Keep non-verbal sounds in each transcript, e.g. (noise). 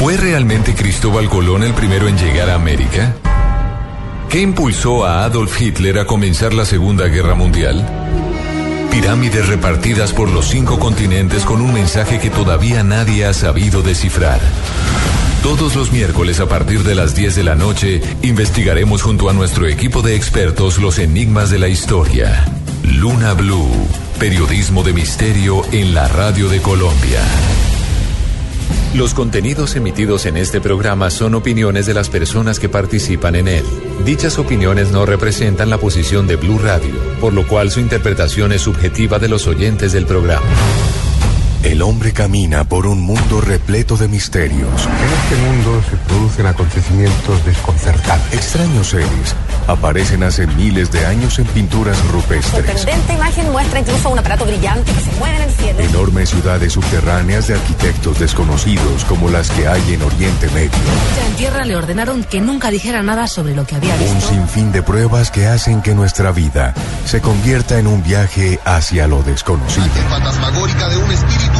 ¿Fue realmente Cristóbal Colón el primero en llegar a América? ¿Qué impulsó a Adolf Hitler a comenzar la Segunda Guerra Mundial? Pirámides repartidas por los cinco continentes con un mensaje que todavía nadie ha sabido descifrar. Todos los miércoles a partir de las 10 de la noche investigaremos junto a nuestro equipo de expertos los enigmas de la historia. Luna Blue, periodismo de misterio en la radio de Colombia. Los contenidos emitidos en este programa son opiniones de las personas que participan en él. Dichas opiniones no representan la posición de Blue Radio, por lo cual su interpretación es subjetiva de los oyentes del programa. El hombre camina por un mundo repleto de misterios. En este mundo se producen acontecimientos desconcertantes. Extraños seres aparecen hace miles de años en pinturas rupestres. Sorprendente imagen muestra incluso un aparato brillante que se mueve en el cielo. Enormes ciudades subterráneas de arquitectos desconocidos como las que hay en Oriente Medio. Ya en tierra le ordenaron que nunca dijera nada sobre lo que había visto. Un sinfín de pruebas que hacen que nuestra vida se convierta en un viaje hacia lo desconocido. fantasmagórica de un espíritu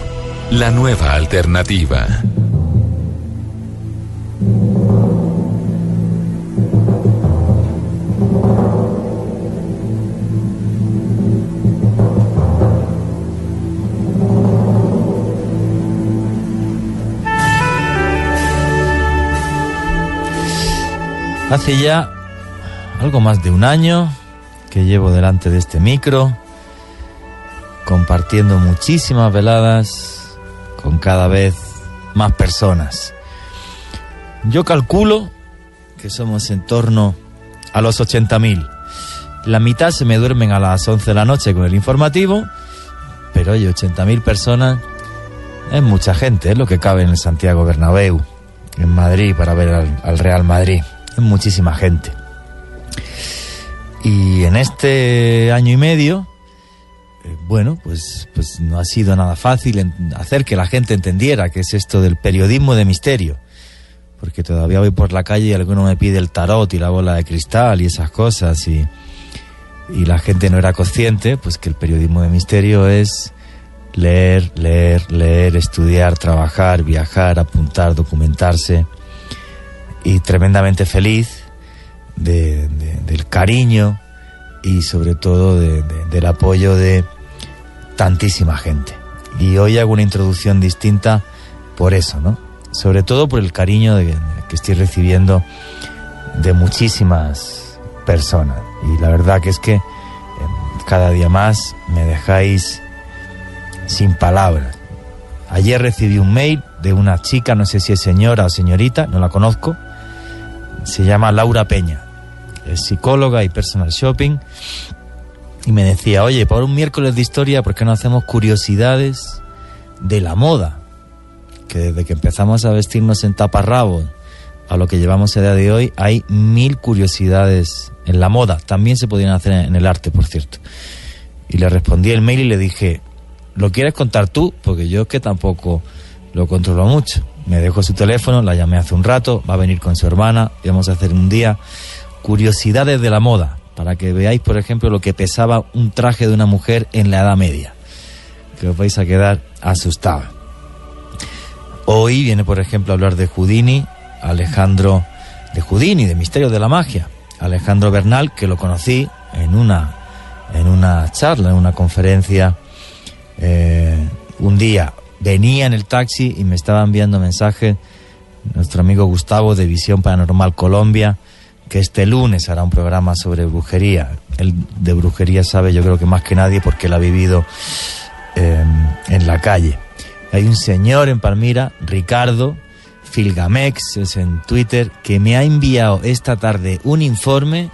la nueva alternativa. Hace ya algo más de un año que llevo delante de este micro, compartiendo muchísimas veladas con cada vez más personas. Yo calculo que somos en torno a los 80.000. La mitad se me duermen a las 11 de la noche con el informativo, pero oye, 80.000 personas es mucha gente, es lo que cabe en el Santiago Bernabéu, en Madrid, para ver al, al Real Madrid. Es muchísima gente. Y en este año y medio, bueno, pues, pues no ha sido nada fácil hacer que la gente entendiera qué es esto del periodismo de misterio. Porque todavía voy por la calle y alguno me pide el tarot y la bola de cristal y esas cosas y, y la gente no era consciente, pues que el periodismo de misterio es leer, leer, leer, estudiar, trabajar, viajar, apuntar, documentarse y tremendamente feliz de- de- del cariño y sobre todo de- de- del apoyo de tantísima gente. Y hoy hago una introducción distinta por eso, ¿no? Sobre todo por el cariño que estoy recibiendo de muchísimas personas. Y la verdad que es que eh, cada día más me dejáis sin palabras. Ayer recibí un mail de una chica, no sé si es señora o señorita, no la conozco. Se llama Laura Peña. Es psicóloga y personal shopping. Y me decía, oye, por un miércoles de historia, ¿por qué no hacemos curiosidades de la moda? Que desde que empezamos a vestirnos en taparrabos a lo que llevamos a día de hoy, hay mil curiosidades en la moda. También se podrían hacer en el arte, por cierto. Y le respondí el mail y le dije, ¿lo quieres contar tú? Porque yo es que tampoco lo controlo mucho. Me dejó su teléfono, la llamé hace un rato, va a venir con su hermana y vamos a hacer un día curiosidades de la moda, para que veáis, por ejemplo, lo que pesaba un traje de una mujer en la Edad Media, que os vais a quedar asustados. Hoy viene, por ejemplo, a hablar de Houdini, Alejandro de Houdini, de Misterio de la Magia, Alejandro Bernal, que lo conocí en una, en una charla, en una conferencia, eh, un día venía en el taxi y me estaba enviando mensajes nuestro amigo Gustavo de Visión Paranormal Colombia, que este lunes hará un programa sobre brujería. Él de brujería sabe yo creo que más que nadie porque él ha vivido eh, en la calle. Hay un señor en Palmira, Ricardo Filgamex, es en Twitter, que me ha enviado esta tarde un informe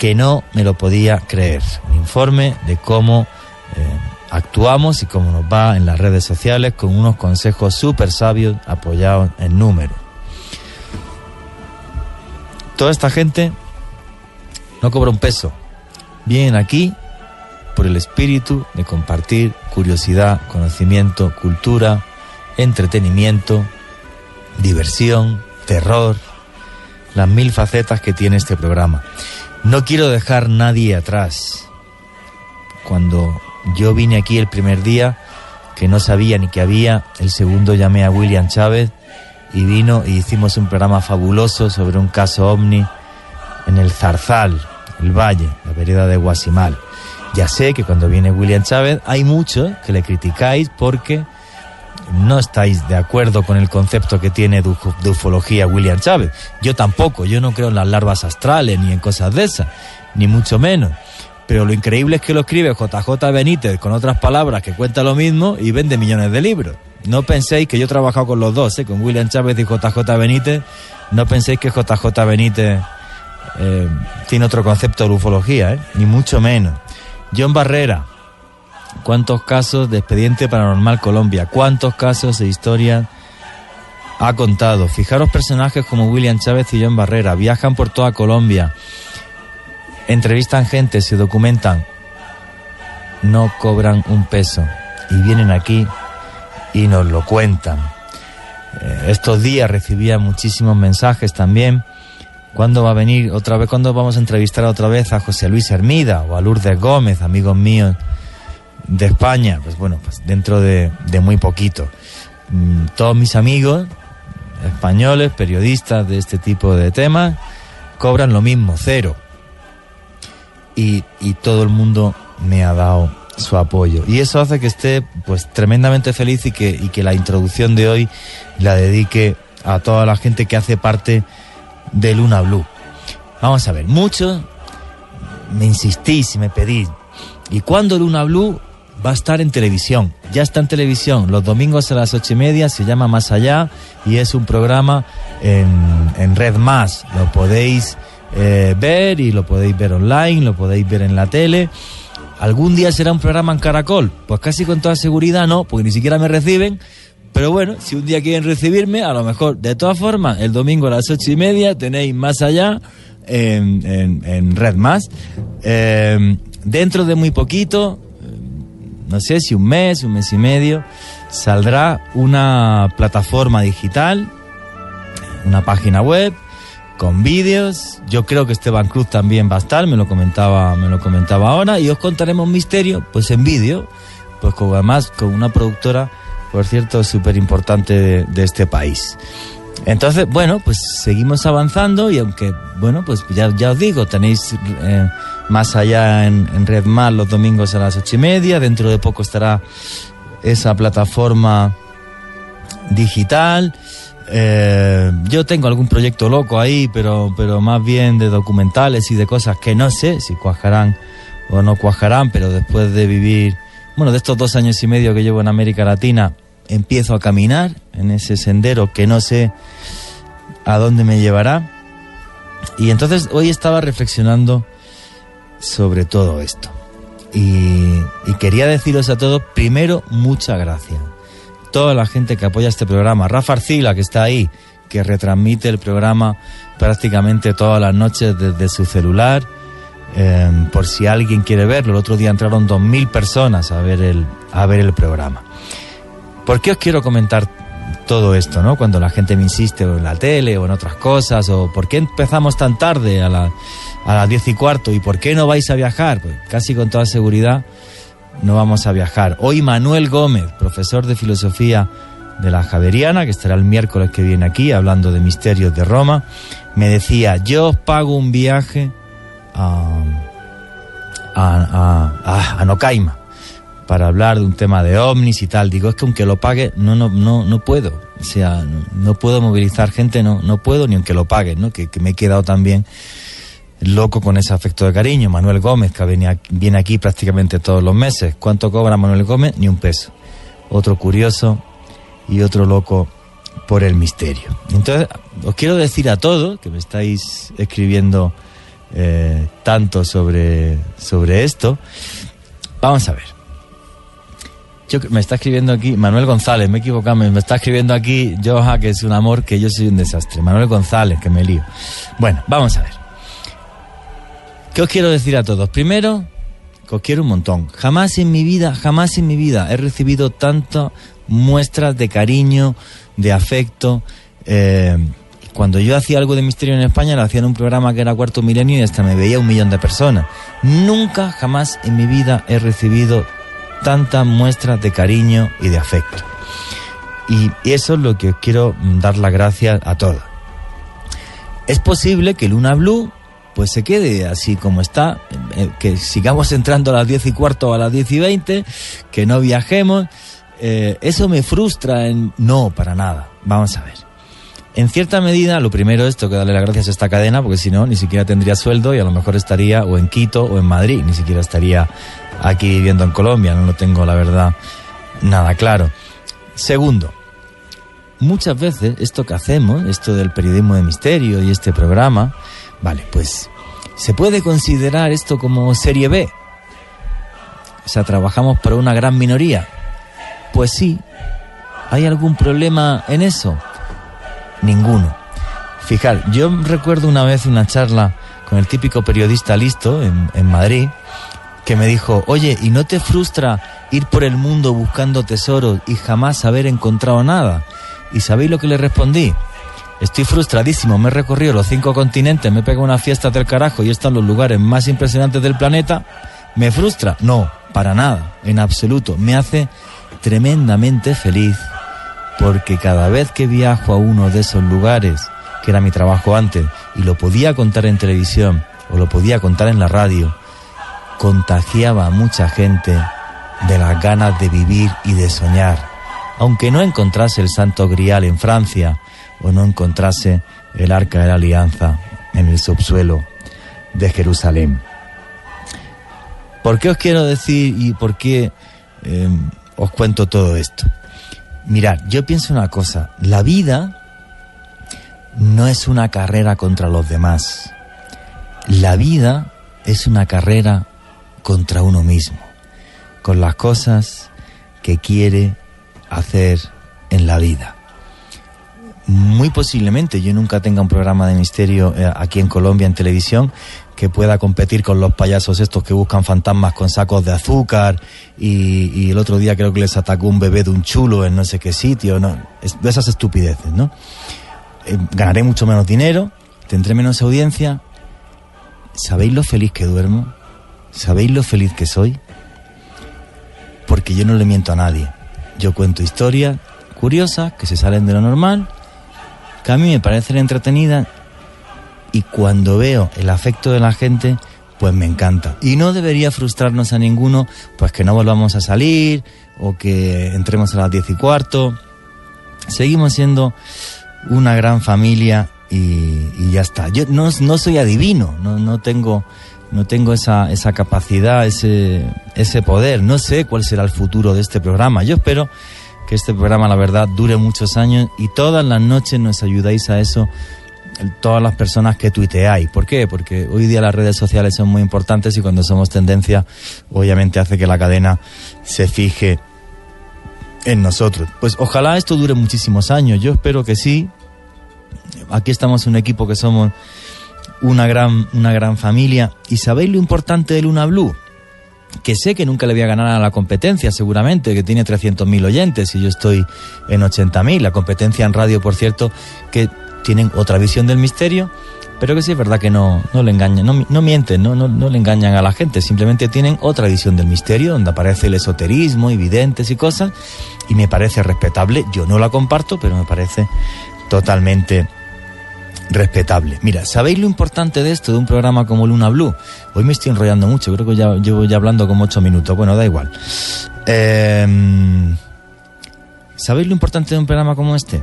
que no me lo podía creer. Un informe de cómo eh, actuamos y cómo nos va en las redes sociales con unos consejos súper sabios apoyados en números. Toda esta gente no cobra un peso. Vienen aquí por el espíritu de compartir curiosidad, conocimiento, cultura, entretenimiento, diversión, terror, las mil facetas que tiene este programa. No quiero dejar nadie atrás. Cuando yo vine aquí el primer día, que no sabía ni que había, el segundo llamé a William Chávez y vino y hicimos un programa fabuloso sobre un caso ovni en el Zarzal, el Valle, la vereda de Guasimal. Ya sé que cuando viene William Chávez hay muchos que le criticáis porque no estáis de acuerdo con el concepto que tiene de, de ufología William Chávez. Yo tampoco, yo no creo en las larvas astrales ni en cosas de esas, ni mucho menos. Pero lo increíble es que lo escribe JJ Benítez con otras palabras que cuenta lo mismo y vende millones de libros. No penséis que yo he trabajado con los dos, ¿eh? con William Chávez y JJ Benítez. No penséis que JJ Benítez eh, tiene otro concepto de ufología, ¿eh? ni mucho menos. John Barrera, ¿cuántos casos de expediente paranormal Colombia? ¿Cuántos casos de historia ha contado? Fijaros personajes como William Chávez y John Barrera, viajan por toda Colombia, entrevistan gente, se documentan, no cobran un peso y vienen aquí y nos lo cuentan. Eh, estos días recibía muchísimos mensajes también. ¿Cuándo va a venir otra vez? ¿Cuándo vamos a entrevistar otra vez a José Luis Hermida o a Lourdes Gómez, amigos míos de España? Pues bueno, pues dentro de, muy poquito. Mm, Todos mis amigos españoles, periodistas de este tipo de temas, cobran lo mismo, cero. Y, y todo el mundo me ha dado su apoyo. Y eso hace que esté pues tremendamente feliz y que, y que la introducción de hoy la dedique a toda la gente que hace parte de Luna Blue. Vamos a ver, muchos me insistís y me pedís, ¿y cuándo Luna Blue va a estar en televisión? Ya está en televisión, los domingos a las ocho y media, se llama Más Allá y es un programa en, en Red Más. Lo podéis eh, ver y lo podéis ver online, lo podéis ver en la tele. ¿Algún día será un programa en Caracol? Pues casi con toda seguridad no, porque ni siquiera me reciben. Pero bueno, si un día quieren recibirme, a lo mejor, de todas formas, el domingo a las ocho y media tenéis más allá en, en- Red Más. Eh, dentro de muy poquito, eh, no sé si un mes, un mes y medio, saldrá una plataforma digital, una página web con vídeos. Yo creo que Esteban Cruz también va a estar, me lo comentaba, me lo comentaba ahora, y os contaremos misterio, pues en vídeo, pues con, además con una productora, por cierto, súper importante de, de este país. Entonces, bueno, pues seguimos avanzando y aunque, bueno, pues ya, ya os digo, tenéis eh, más allá en, en los domingos a las ocho y media, dentro de poco estará esa plataforma digital. Eh, yo tengo algún proyecto loco ahí, pero, pero más bien de documentales y de cosas que no sé si cuajarán o no cuajarán, pero después de vivir, bueno, de estos dos años y medio que llevo en América Latina, empiezo a caminar en ese sendero que no sé a dónde me llevará. Y entonces hoy estaba reflexionando sobre todo esto. Y, y quería deciros a todos, primero, muchas gracias toda la gente que apoya este programa. Rafa Arcila, que está ahí, que retransmite el programa prácticamente todas las noches desde su celular. eh, por si alguien quiere verlo, el otro día entraron 2.000 personas a ver, el, a ver el programa. ¿Por qué os quiero comentar todo esto, no? Cuando la gente me insiste en la tele o en otras cosas, o por qué empezamos tan tarde a, la- a las 10 y cuarto y por qué no vais a viajar, pues casi con toda seguridad no vamos a viajar. Hoy Manuel Gómez, profesor de filosofía de la Javeriana, que estará el miércoles que viene aquí hablando de misterios de Roma, me decía, yo os pago un viaje a, a, a, a- Nocaima para hablar de un tema de ovnis y tal. Digo, es que aunque lo pague, no, no, no, no puedo. O sea, no, no puedo movilizar gente, no, no puedo ni aunque lo pague, ¿no? Que, que me he quedado también loco con ese afecto de cariño. Manuel Gómez, que viene aquí, prácticamente todos los meses. ¿Cuánto cobra Manuel Gómez? Ni un peso. Otro curioso y otro loco por el misterio. Entonces, os quiero decir a todos que me estáis escribiendo eh, tanto sobre, sobre esto, vamos a ver. Yo, me está escribiendo aquí Manuel González, me he equivocado, me, me está escribiendo aquí Joja, que es un amor, que yo soy un desastre. Manuel González, que me lío. Bueno, vamos a ver. ¿Qué os quiero decir a todos? Primero, que os quiero un montón. Jamás en mi vida, jamás en mi vida he recibido tantas muestras de cariño, de afecto. Eh, cuando yo hacía algo de misterio en España, lo hacía en un programa que era Cuarto Milenio y hasta me veía un millón de personas. Nunca, jamás en mi vida he recibido tantas muestras de cariño y de afecto. Y eso es lo que os quiero dar las gracias a todos. Es posible que Luna Blue pues se quede así como está, eh, que sigamos entrando a las 10 y cuarto o a las 10 y 20, que no viajemos. Eh, eso me frustra en... No, para nada. Vamos a ver. En cierta medida, lo primero es que darle las gracias a esta cadena, porque si no, ni siquiera tendría sueldo y a lo mejor estaría o en Quito o en Madrid, ni siquiera estaría aquí viviendo en Colombia, no lo tengo la verdad nada claro. Segundo, muchas veces esto que hacemos, esto del periodismo de misterio y este programa, vale, pues se puede considerar esto como serie B. O sea, trabajamos para una gran minoría. Pues sí, ¿hay algún problema en eso? Ninguno. Fijar, yo recuerdo una vez una charla con el típico periodista listo en, en Madrid, que me dijo, oye, ¿y no te frustra ir por el mundo buscando tesoros y jamás haber encontrado nada? ¿Y sabéis lo que le respondí? Estoy frustradísimo, me he recorrido los cinco continentes, me he pegado una fiesta del carajo y en los lugares más impresionantes del planeta. ¿Me frustra? No, para nada, en absoluto. Me hace tremendamente feliz porque cada vez que viajo a uno de esos lugares, que era mi trabajo antes, y lo podía contar en televisión o lo podía contar en la radio, contagiaba a mucha gente de las ganas de vivir y de soñar. Aunque no encontrase el Santo Grial en Francia o no encontrase el Arca de la Alianza en el subsuelo de Jerusalén. ¿Por qué os quiero decir y por qué eh, os cuento todo esto? Mirad, yo pienso una cosa, la vida no es una carrera contra los demás. La vida es una carrera contra uno mismo, con las cosas que quiere hacer en la vida. Muy posiblemente yo nunca tenga un programa de misterio eh, aquí en Colombia en televisión que pueda competir con los payasos estos que buscan fantasmas con sacos de azúcar y, el otro día creo que les atacó un bebé de un chulo en no sé qué sitio, ¿no? De esas estupideces, ¿no? Eh, ganaré mucho menos dinero, tendré menos audiencia. ¿Sabéis lo feliz que duermo? ¿Sabéis lo feliz que soy? Porque yo no le miento a nadie. Yo cuento historias curiosas que se salen de lo normal, que a mí me parecen entretenidas y cuando veo el afecto de la gente, pues me encanta. Y no debería frustrarnos a ninguno, pues que no volvamos a salir o que entremos a las diez y cuarto. Seguimos siendo una gran familia y, y ya está. Yo no, no soy adivino, no, no tengo no tengo esa, esa capacidad, ese, ese poder. No sé cuál será el futuro de este programa. Yo espero que este programa, la verdad, dure muchos años y todas las noches nos ayudáis a eso todas las personas que tuiteáis. ¿Por qué? Porque hoy día las redes sociales son muy importantes y cuando somos tendencia, obviamente hace que la cadena se fije en nosotros. Pues ojalá esto dure muchísimos años. Yo espero que sí. Aquí estamos un equipo que somos una gran, una gran familia. ¿Y sabéis lo importante de Luna Blue? Que sé que nunca le voy a ganar a la competencia, seguramente, que tiene 300.000 oyentes y yo estoy en 80.000. La competencia en radio, por cierto, que tienen otra visión del misterio, pero que sí es verdad que no, no le engañan, no, no mienten, no, no, no, le engañan a la gente, simplemente tienen otra visión del misterio, donde aparece el esoterismo, evidentes y cosas, y me parece respetable. Yo no la comparto, pero me parece totalmente respetable. Mira, ¿sabéis lo importante de esto, de un programa como Luna Blue? Hoy me estoy enrollando mucho, creo que ya llevo ya hablando como ocho minutos. Bueno, da igual. Eh, ¿Sabéis lo importante de un programa como este?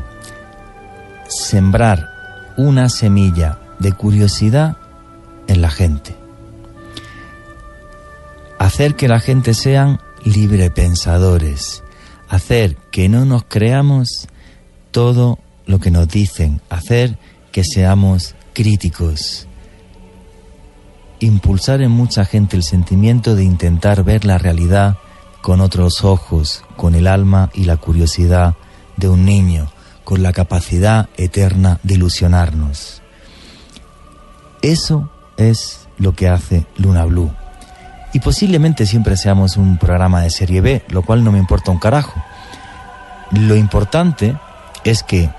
Sembrar una semilla de curiosidad en la gente. Hacer que la gente sean librepensadores. Hacer que no nos creamos todo lo que nos dicen. Hacer que seamos críticos. Impulsar en mucha gente el sentimiento de intentar ver la realidad con otros ojos, con el alma y la curiosidad de un niño, con la capacidad eterna de ilusionarnos. Eso es lo que hace Luna Blue. Y posiblemente siempre seamos un programa de serie B, lo cual no me importa un carajo. Lo importante es que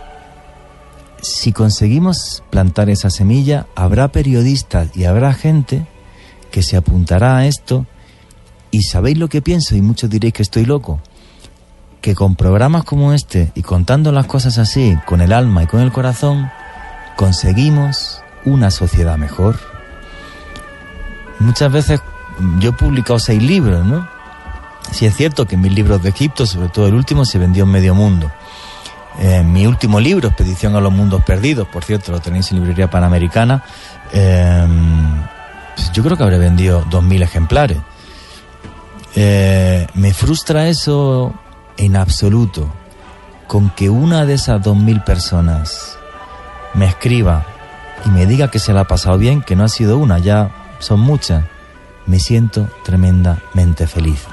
si conseguimos plantar esa semilla, habrá periodistas y habrá gente que se apuntará a esto y sabéis lo que pienso y muchos diréis que estoy loco. Que con programas como este y contando las cosas así, con el alma y con el corazón, conseguimos una sociedad mejor. Muchas veces yo he publicado seis libros, ¿no? Si es cierto que mis libros de Egipto, sobre todo el último, se vendió en medio mundo. Mi último libro, Expedición a los Mundos Perdidos, por cierto, lo tenéis en librería panamericana, em, pues yo creo que habré vendido dos mil ejemplares. Eh, me frustra eso en absoluto, con que una de esas dos mil personas me escriba y me diga que se la ha pasado bien, que no ha sido una, ya son muchas, me siento tremendamente feliz.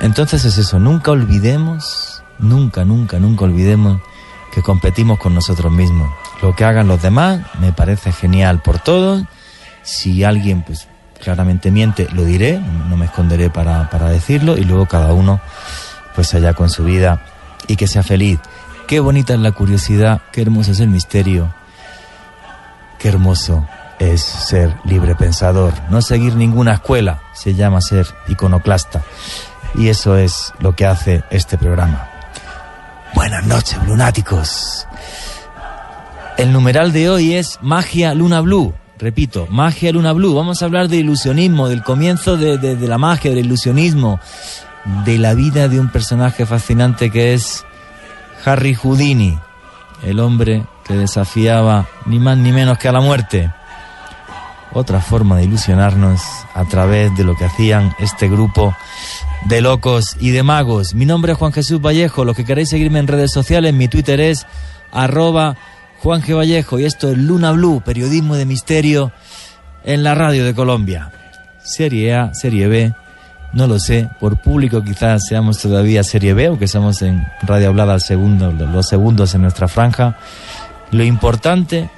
Entonces es eso, nunca olvidemos, nunca, nunca, nunca olvidemos que competimos con nosotros mismos. Lo que hagan los demás me parece genial por todos. Si alguien pues claramente miente, lo diré, no me esconderé para, para decirlo y luego cada uno pues allá con su vida y que sea feliz. Qué bonita es la curiosidad, qué hermoso es el misterio, qué hermoso es ser libre pensador, no seguir ninguna escuela, se llama ser iconoclasta. Y eso es lo que hace este programa. Buenas noches, lunáticos. El numeral de hoy es Magia Luna Blue. Repito, Magia Luna Blue. Vamos a hablar de ilusionismo, del comienzo de, de la magia, del ilusionismo, de la vida de un personaje fascinante que es Harry Houdini, el hombre que desafiaba ni más ni menos que a la muerte otra forma de ilusionarnos a través de lo que hacían este grupo de locos y de magos. Mi nombre es Juan Jesús Vallejo, los que queréis seguirme en redes sociales, mi Twitter es arroba Juan G. Vallejo y esto es Luna Blue, periodismo de misterio en la radio de Colombia. Serie A, Serie B, no lo sé, por público quizás seamos todavía Serie B, aunque estamos en radio hablada segundo, los segundos en nuestra franja. Lo importante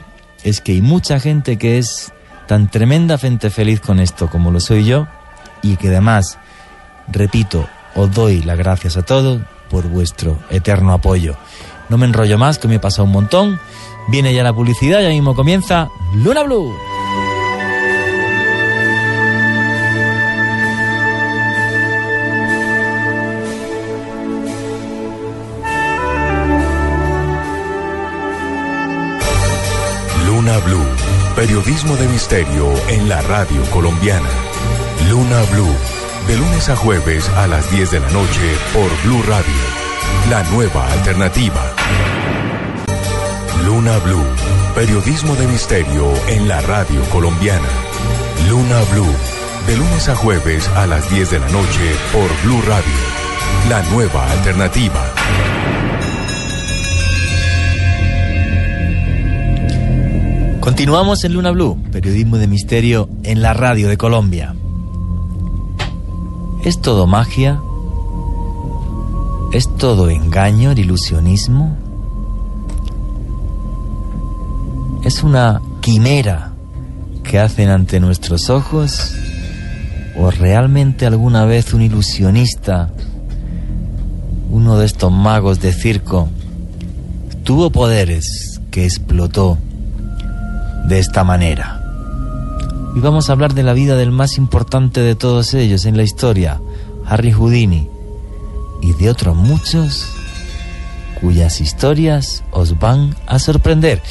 es que hay mucha gente que es tan tremendamente feliz con esto como lo soy yo y que además, repito, os doy las gracias a todos por vuestro eterno apoyo. No me enrollo más, que me he pasado un montón. Viene ya la publicidad, ya mismo comienza Luna Blue. Periodismo de misterio en la radio colombiana. Luna Blue. De lunes a jueves a las 10 de la noche por Blue Radio. La nueva alternativa. Luna Blue. Periodismo de misterio en la radio colombiana. Luna Blue. De lunes a jueves a las 10 de la noche por Blue Radio. La nueva alternativa. Continuamos en Luna Blue, periodismo de misterio en la radio de Colombia. ¿Es todo magia? ¿Es todo engaño, el ilusionismo? ¿Es una quimera que hacen ante nuestros ojos? ¿O realmente alguna vez un ilusionista, uno de estos magos de circo, tuvo poderes que explotó de esta manera. Y vamos a hablar de la vida del más importante de todos ellos en la historia, Harry Houdini, y de otros muchos cuyas historias os van a sorprender.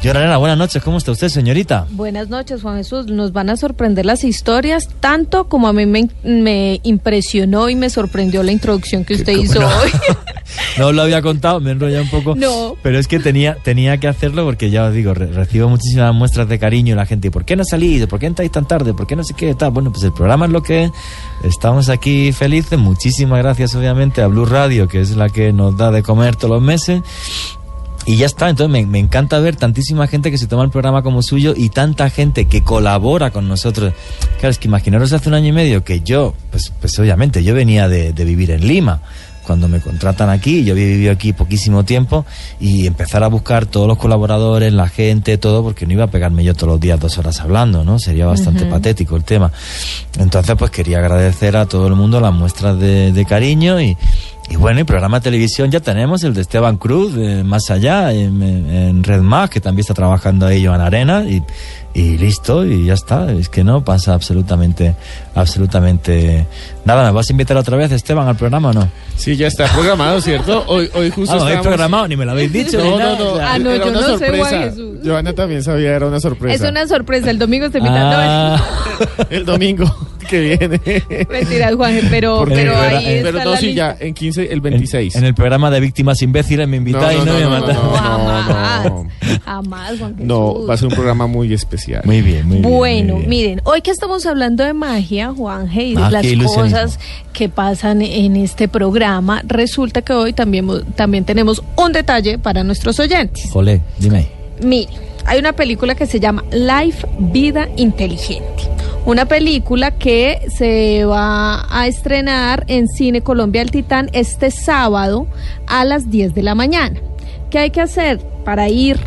Yorarena, buenas noches, ¿cómo está usted, señorita? Buenas noches, Juan Jesús. Nos van a sorprender las historias, tanto como a mí me, impresionó y me sorprendió la introducción que usted hizo hoy. (laughs) (laughs) no lo había contado, me enrollé un poco. No. Pero es que tenía, tenía que hacerlo porque ya os digo, recibo muchísimas muestras de cariño y la gente. ¿Por qué no salís? ¿Por qué entráis tan tarde? ¿Por qué no sé qué? Tal? Bueno, pues el programa es lo que es. Estamos aquí felices. Muchísimas gracias, obviamente, a Blue Radio, que es la que nos da de comer todos los meses Y ya está, entonces me, me encanta ver tantísima gente que se toma el programa como suyo y tanta gente que colabora con nosotros. Claro, es que imaginaros hace un año y medio que yo, pues, pues obviamente, yo venía de, de vivir en Lima cuando me contratan aquí, yo había vivido aquí poquísimo tiempo y empezar a buscar todos los colaboradores, la gente, todo, porque no iba a pegarme yo todos los días dos horas hablando, ¿no? Sería bastante patético el tema. Entonces, pues quería agradecer a todo el mundo las muestras de, de cariño y, y bueno, y programa de televisión ya tenemos, el de Esteban Cruz, de Más Allá, en, en Red Más, que también está trabajando ahí Joan Arena, y, y listo, y ya está. Es que no pasa absolutamente, absolutamente nada. ¿Me vas a invitar otra vez, Esteban, al programa o no? Sí, ya está programado, ¿cierto? Hoy, hoy justo Ah, estábamos- programado, ni me lo habéis dicho. (laughs) No, no, no. Ah, no, era yo una no sé, sorpresa. Jesús. Joana también sabía, era una sorpresa. Es una sorpresa, el domingo se invitan. Ah, (laughs) El domingo que viene. Mentiras, Juan, pero, Porque- pero ahí eh, está pero no, la sí, lista. ya, en 15, el en, 26. en el programa de Víctimas Imbéciles me invitáis, ¿no? no, Me no, no, matáis. no, jamás, no. jamás, Juan Jesús. No, va a ser un programa muy especial. Muy bien, muy bien. Bueno, muy bien. miren, hoy que estamos hablando de magia, Juanje, y de Magia las cosas que pasan en este programa, resulta que hoy también, también tenemos un detalle para nuestros oyentes. Jolé, dime ahí. Mire, hay una película que se llama Life Vida Inteligente. Una película que se va a estrenar en Cine Colombia El Titán este sábado a las 10 de la mañana. ¿Qué hay que hacer para ir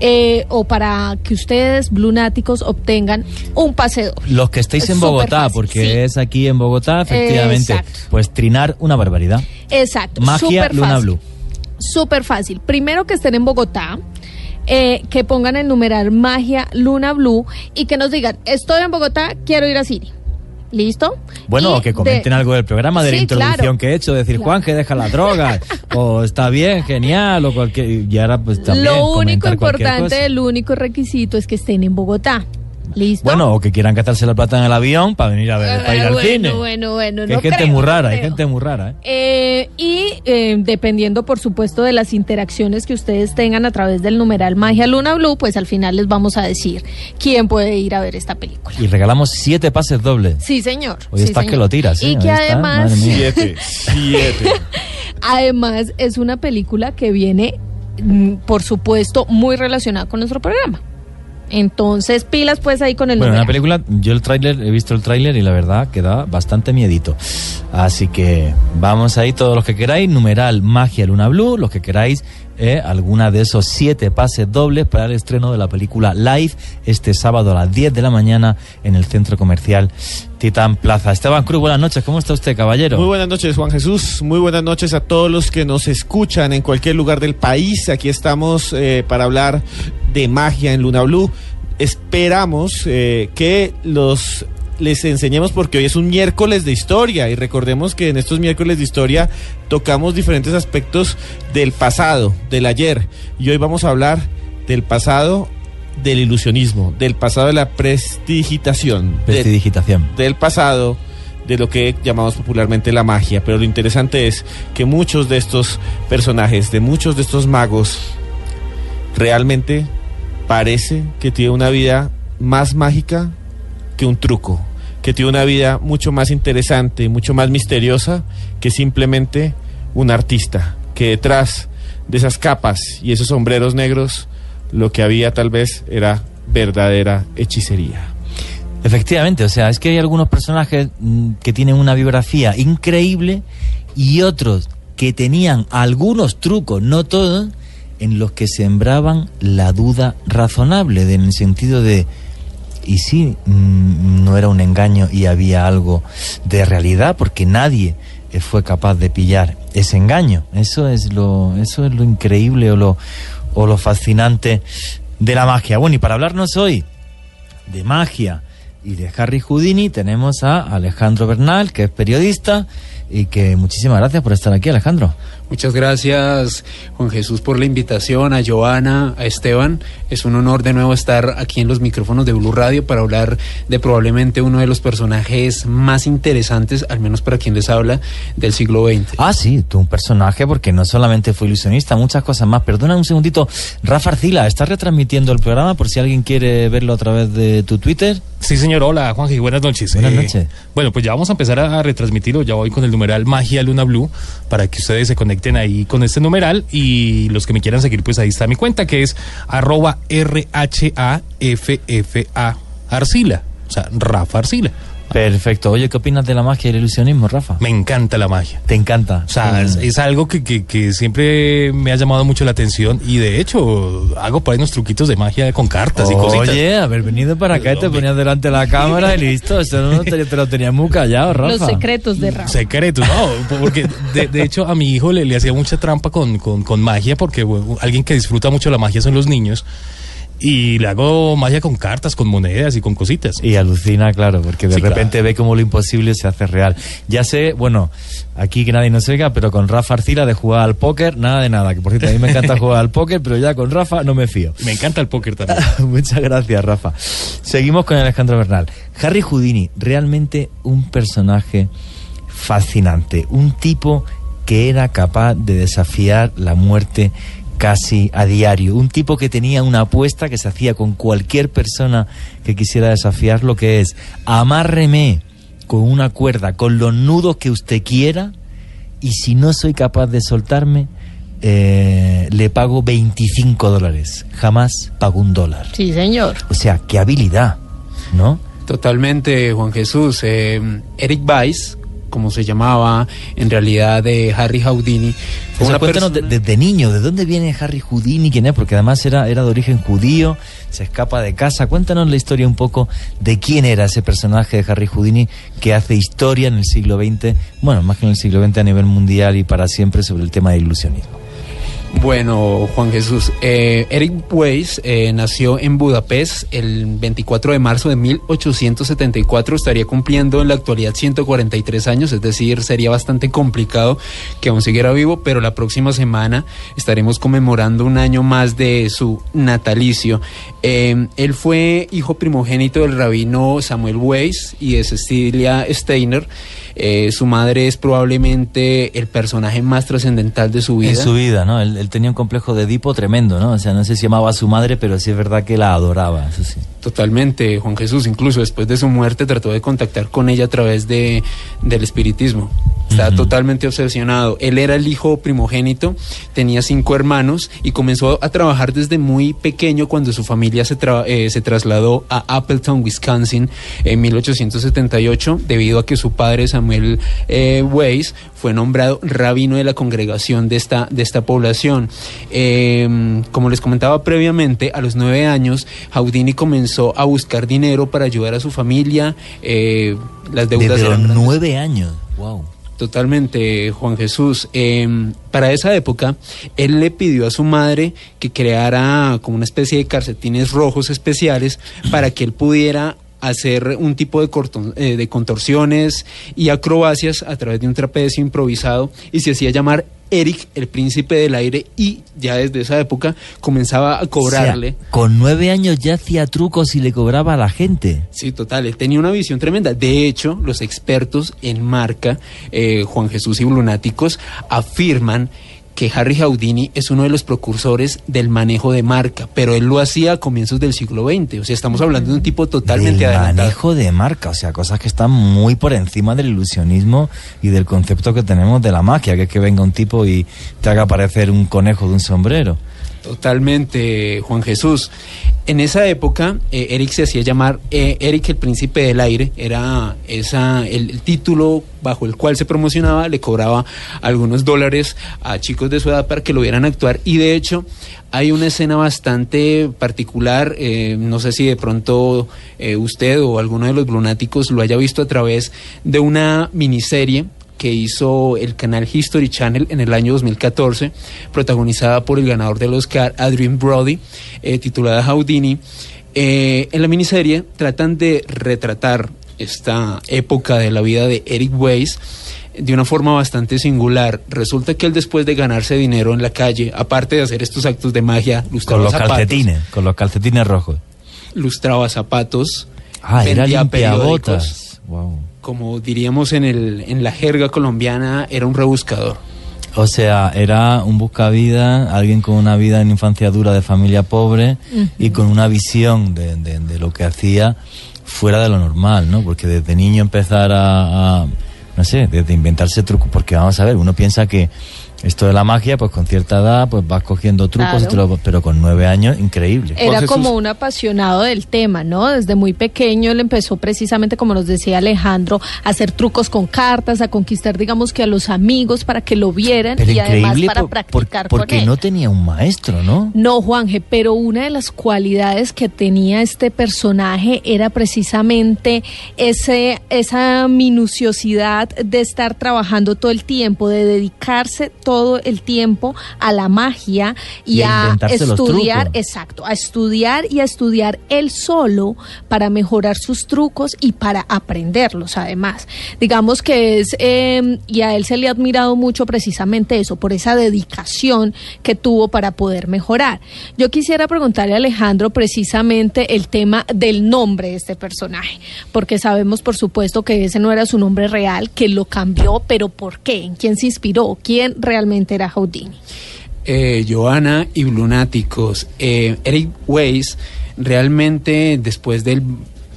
eh, o para que ustedes, blunáticos, obtengan un pase doble? Los que estéis Es en Bogotá, fácil, porque sí. es aquí en Bogotá, efectivamente, Exacto. pues trinar una barbaridad. Exacto. Magia Luna. Blue. Súper fácil. Primero que estén en Bogotá, eh, que pongan el numeral Magia Luna Blue y que nos digan, estoy en Bogotá, quiero ir a cine. ¿Listo? Bueno, Y o que comenten de- algo del programa, de la introducción claro. que he hecho, decir, Claro. Juan, que deja las drogas, (laughs) o está bien, genial, o cualquier... Y ahora pues también Lo único importante, el único requisito es que estén en Bogotá. ¿Listo? Bueno, o que quieran gastarse la plata en el avión para venir a ver, para ir al bueno, cine. Bueno, bueno, Que no hay gente creo, muy no rara, hay creo. gente muy rara, ¿eh? Eh, y eh, dependiendo, por supuesto, de las interacciones que ustedes tengan a través del numeral Magia Luna Blue, pues al final les vamos a decir quién puede ir a ver esta película. Y regalamos siete pases dobles. Sí, señor. Hoy sí, señor. que lo tiras, ¿eh? Y que además. Siete, siete. (laughs) además es una película que viene, mm, por supuesto, muy relacionada con nuestro programa. Entonces, pilas pues ahí con el Bueno, numeral. película, yo el tráiler, he visto el tráiler y la verdad que da bastante miedito. Así que vamos ahí todos los que queráis, numeral Magia Luna Blue, los que queráis eh, alguna de esos siete pases dobles para el estreno de la película Live este sábado a las 10 de la mañana en el centro comercial Titán Plaza. Esteban Cruz, buenas noches, ¿cómo está usted, caballero? Muy buenas noches, Juan Jesús. Muy buenas noches a todos los que nos escuchan en cualquier lugar del país. Aquí estamos eh, para hablar de magia en Luna Blue. Esperamos eh, que los les enseñemos porque hoy es un miércoles de historia y recordemos que en estos miércoles de historia tocamos diferentes aspectos del pasado, del ayer y hoy vamos a hablar del pasado del ilusionismo, del pasado de la prestidigitación, del- Prestidigitación. del pasado de lo que llamamos popularmente la magia. Pero lo interesante es que muchos de estos personajes, de muchos de estos magos, realmente parece que tiene una vida más mágica que un truco, que tiene una vida mucho más interesante, mucho más misteriosa que simplemente un artista, que detrás de esas capas y esos sombreros negros lo que había tal vez era verdadera hechicería. Efectivamente, o sea, es que hay algunos personajes mm, que tienen una biografía increíble y otros que tenían algunos trucos, no todos, en los que sembraban la duda razonable, en el sentido de, ¿y si mm, no era un engaño y había algo de realidad? Porque nadie eh, fue capaz de pillar ese engaño. Eso es lo, eso es lo increíble o lo, o lo fascinante de la magia. Bueno, y para hablarnos hoy de magia y de Harry Houdini tenemos a Alejandro Bernal, que es periodista y que muchísimas gracias por estar aquí, Alejandro. Muchas gracias, Juan Jesús, por la invitación, a Joana, a Esteban. Es un honor de nuevo estar aquí en los micrófonos de Blue Radio para hablar de probablemente uno de los personajes más interesantes, al menos para quien les habla, del siglo XX. Ah, sí, tú un personaje porque no solamente fue ilusionista, muchas cosas más. Perdona un segundito, Rafa Arcila, ¿estás retransmitiendo el programa por si alguien quiere verlo a través de tu Twitter? Sí, señor. Hola, Juanji. Buenas noches. Buenas Eh, noches. Bueno, pues ya vamos a empezar a retransmitirlo. Ya voy con el numeral Magia Luna Blue para que ustedes se conecten ahí con este numeral y los que me quieran seguir, pues ahí está mi cuenta que es arroba R-H-A-F-F-A Arcila, o sea, Rafa Arcila. Perfecto. Oye, ¿qué opinas de la magia y el ilusionismo, Rafa? Me encanta la magia. ¿Te encanta? O sea, es, es algo que, que- que siempre me ha llamado mucho la atención y de hecho hago por ahí unos truquitos de magia con cartas y cositas. Oye, haber venido para acá y te ponías delante de la cámara y listo. Eso no te, te lo tenía muy callado, Rafa. Los secretos de Rafa. Secretos, no, porque de, de hecho a mi hijo le, le hacía mucha trampa con, con, con magia, porque bueno, alguien que disfruta mucho la magia son los niños, y le hago magia con cartas, con monedas y con cositas. Y alucina, claro, porque de Sí, repente ve cómo lo imposible se hace real. Ya sé, bueno, aquí que nadie nos oiga, pero con Rafa Arcila de jugar al póker, nada de nada. Que por cierto, a mí me encanta jugar al póker, pero ya con Rafa no me fío. Me encanta el póker también. (laughs) Muchas gracias, Rafa. Seguimos con Alejandro Bernal. Harry Houdini, realmente un personaje fascinante. Un tipo que era capaz de desafiar la muerte casi a diario. Un tipo que tenía una apuesta que se hacía con cualquier persona que quisiera desafiar lo que es amárreme con una cuerda, con los nudos que usted quiera, y si no soy capaz de soltarme, eh, le pago 25 dólares. Jamás pago un dólar. Sí, señor. O sea, qué habilidad, ¿no? Totalmente, Juan Jesús. Eh, Eric Weiss, como se llamaba en realidad de Harry Houdini, fue Eso una cuéntanos de- persona- desde niño, ¿de dónde viene Harry Houdini? ¿Quién es? Porque además era, era de origen judío, se escapa de casa. Cuéntanos la historia un poco de quién era ese personaje de Harry Houdini que hace historia en el siglo XX, bueno, más que en el siglo XX a nivel mundial y para siempre sobre el tema del ilusionismo. Bueno, Juan Jesús, eh, Eric Weiss eh, nació en Budapest el 24 de marzo de 1874, estaría cumpliendo en la actualidad 143 años, es decir, sería bastante complicado que aún siguiera vivo, pero la próxima semana estaremos conmemorando un año más de su natalicio. Eh, él fue hijo primogénito del rabino Samuel Weiss y de Cecilia Steiner. Eh, su madre es probablemente el personaje más trascendental de su vida. En su vida, ¿no? Él, él tenía un complejo de Edipo tremendo, ¿no? O sea, no sé si llamaba a su madre, pero sí es verdad que la adoraba, eso sí. Totalmente, Juan Jesús, incluso después de su muerte trató de contactar con ella a través de, del espiritismo. Estaba totalmente obsesionado. Él era el hijo primogénito, tenía cinco hermanos y comenzó a trabajar desde muy pequeño cuando su familia se, tra- eh, se trasladó a Appleton, Wisconsin en 1878 debido a que su padre Samuel eh, Weiss fue nombrado rabino de la congregación de esta, de esta población. Eh, como les comentaba previamente, a los nueve años, Houdini comenzó a buscar dinero para ayudar a su familia. eh, las deudas Desde eran nueve años, wow. Totalmente, Juan Jesús. Eh, para esa época, él le pidió a su madre que creara como una especie de calcetines rojos especiales para que él pudiera hacer un tipo de, corton- eh, de contorsiones y acrobacias a través de un trapecio improvisado y se hacía llamar Eric, el príncipe del aire, y ya desde esa época comenzaba a cobrarle. O sea, con nueve años ya hacía trucos y le cobraba a la gente. Sí, total, él tenía una visión tremenda. De hecho, los expertos en marca, eh, Juan Jesús y Lunáticos, afirman que Harry Houdini es uno de los precursores del manejo de marca, pero él lo hacía a comienzos del siglo XX. O sea, estamos hablando de un tipo totalmente del adelantado. manejo de marca, o sea, cosas que están muy por encima del ilusionismo y del concepto que tenemos de la magia, que es que venga un tipo y te haga parecer un conejo de un sombrero. Totalmente, Juan Jesús. En esa época, eh, Eric se hacía llamar eh, Eric el Príncipe del Aire. Era esa, el, título bajo el cual se promocionaba. Le cobraba algunos dólares a chicos de su edad para que lo vieran actuar. Y de hecho, hay una escena bastante particular. eh, no sé si de pronto eh, usted o alguno de los lunáticos lo haya visto a través de una miniserie que hizo el canal History Channel en el año 2014, protagonizada por el ganador del Oscar, Adrian Brody, eh, titulada Houdini. Eh, en la miniserie tratan de retratar esta época de la vida de Eric Weiss de una forma bastante singular. Resulta que él después de ganarse dinero en la calle, aparte de hacer estos actos de magia, lustraba Con los zapatos, calcetines, con los calcetines rojos. lustraba zapatos, Ah, vendía periódicos, Wow. como diríamos en, el, en la jerga colombiana, era un rebuscador. O sea, era un buscavida, alguien con una vida en infancia dura de familia pobre y con una visión de, de- de lo que hacía fuera de lo normal, ¿no? Porque desde niño empezar a, a- no sé, desde inventarse trucos, porque vamos a ver, uno piensa que esto de la magia, pues con cierta edad, pues vas cogiendo trucos, Claro. lo- pero con nueve años, increíble. Era como un apasionado del tema, ¿no? Desde muy pequeño él empezó precisamente, como nos decía Alejandro, a hacer trucos con cartas, a conquistar, digamos que a los amigos para que lo vieran Pero y además para por- por- practicar con porque él. no tenía un maestro, ¿no? No, Juanje, pero una de las cualidades que tenía este personaje era precisamente ese, esa minuciosidad de estar trabajando todo el tiempo, de dedicarse todo el tiempo a la magia y, Y a estudiar, exacto, a estudiar y a estudiar él solo para mejorar sus trucos y para aprenderlos además. Digamos que es, eh, y a él se le ha admirado mucho precisamente eso, por esa dedicación que tuvo para poder mejorar. Yo quisiera preguntarle a Alejandro precisamente el tema del nombre de este personaje, porque sabemos por supuesto que ese no era su nombre real, que lo cambió, pero ¿por qué? ¿En quién se inspiró? ¿Quién realmente era Houdini? eh, Johanna y Lunáticos. Eh, Eric Weiss realmente después del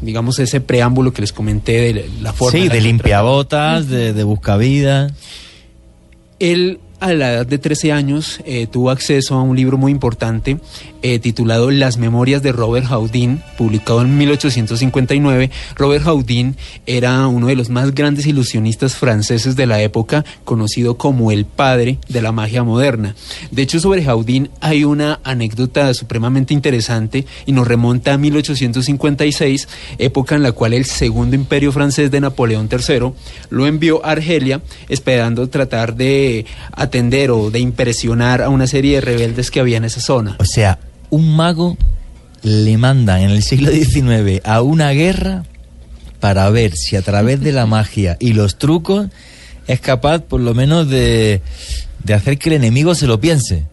digamos ese preámbulo que les comenté de la forma Sí, de limpiabotas, de, de buscavidas. Él a la edad de 13 años eh, tuvo acceso a un libro muy importante eh, titulado Las Memorias de Robert Houdin, publicado en 1859. Robert Houdin era uno de los más grandes ilusionistas franceses de la época, conocido como el padre de la magia moderna. De hecho, sobre Houdin hay una anécdota supremamente interesante y nos remonta a 1856, época en la cual el segundo imperio francés de Napoleón III lo envió a Argelia, esperando tratar de atender o de impresionar a una serie de rebeldes que había en esa zona. O sea, un mago le mandan en el siglo XIX a una guerra para ver si a través de la magia y los trucos es capaz por lo menos de, de hacer que el enemigo se lo piense.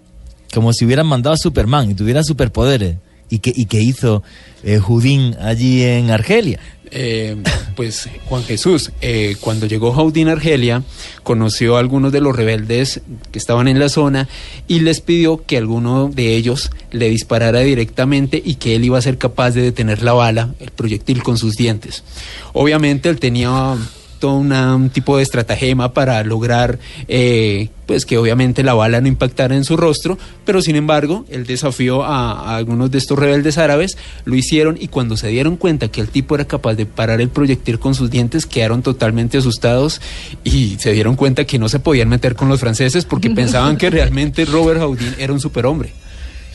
Como si hubieran mandado a Superman y tuviera superpoderes. ¿Y que, y que hizo eh, Houdin allí en Argelia? Eh, pues Juan Jesús, eh, cuando llegó Houdin a Argelia, conoció a algunos de los rebeldes que estaban en la zona y les pidió que alguno de ellos le disparara directamente y que él iba a ser capaz de detener la bala, el proyectil con sus dientes. Obviamente él tenía todo una- un tipo de estratagema para lograr eh, pues que obviamente la bala no impactara en su rostro, pero sin embargo el desafío a, a algunos de estos rebeldes árabes lo hicieron y cuando se dieron cuenta que el tipo era capaz de parar el proyectil con sus dientes quedaron totalmente asustados y se dieron cuenta que no se podían meter con los franceses porque (laughs) pensaban que realmente Robert Houdin era un superhombre.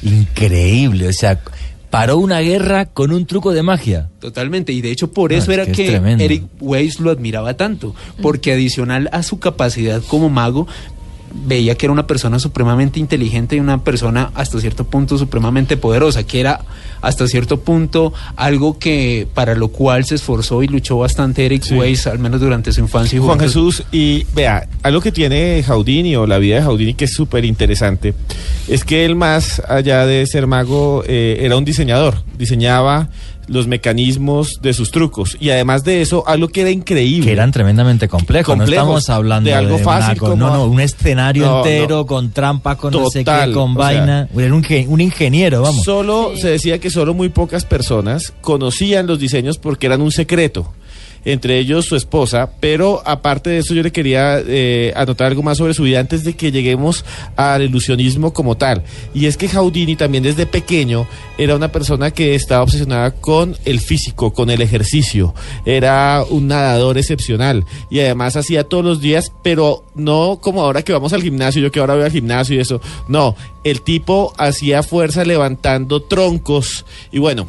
Increíble, o sea, paró una guerra con un truco de magia. Totalmente, y de hecho por No, eso es era que que. Eric Weiss lo admiraba tanto, porque adicional a su capacidad como mago, veía que era una persona supremamente inteligente y una persona hasta cierto punto supremamente poderosa, que era hasta cierto punto algo que para lo cual se esforzó y luchó bastante Eric Sí. Weiss, al menos durante su infancia y Juan. Jesús, y vea, algo que tiene Houdini o la vida de Houdini que es súper interesante, es que él más allá de ser mago eh, era un diseñador, diseñaba los mecanismos de sus trucos y además de eso, algo que era increíble. Que eran tremendamente complejos. Complejos, no estamos hablando de algo una fácil como- no, no, un escenario No, entero no. con trampas, con no sé qué, Total, con o sea, vaina. Era un ingeniero, vamos. Solo se decía que solo muy pocas personas conocían los diseños porque eran un secreto. Entre ellos su esposa, pero aparte de eso yo le quería eh, anotar algo más sobre su vida antes de que lleguemos al ilusionismo como tal. Y es que Houdini también desde pequeño era una persona que estaba obsesionada con el físico, con el ejercicio. Era un nadador excepcional y además hacía todos los días, pero no como ahora que vamos al gimnasio, yo que ahora voy al gimnasio y eso. No, el tipo hacía fuerza levantando troncos y bueno.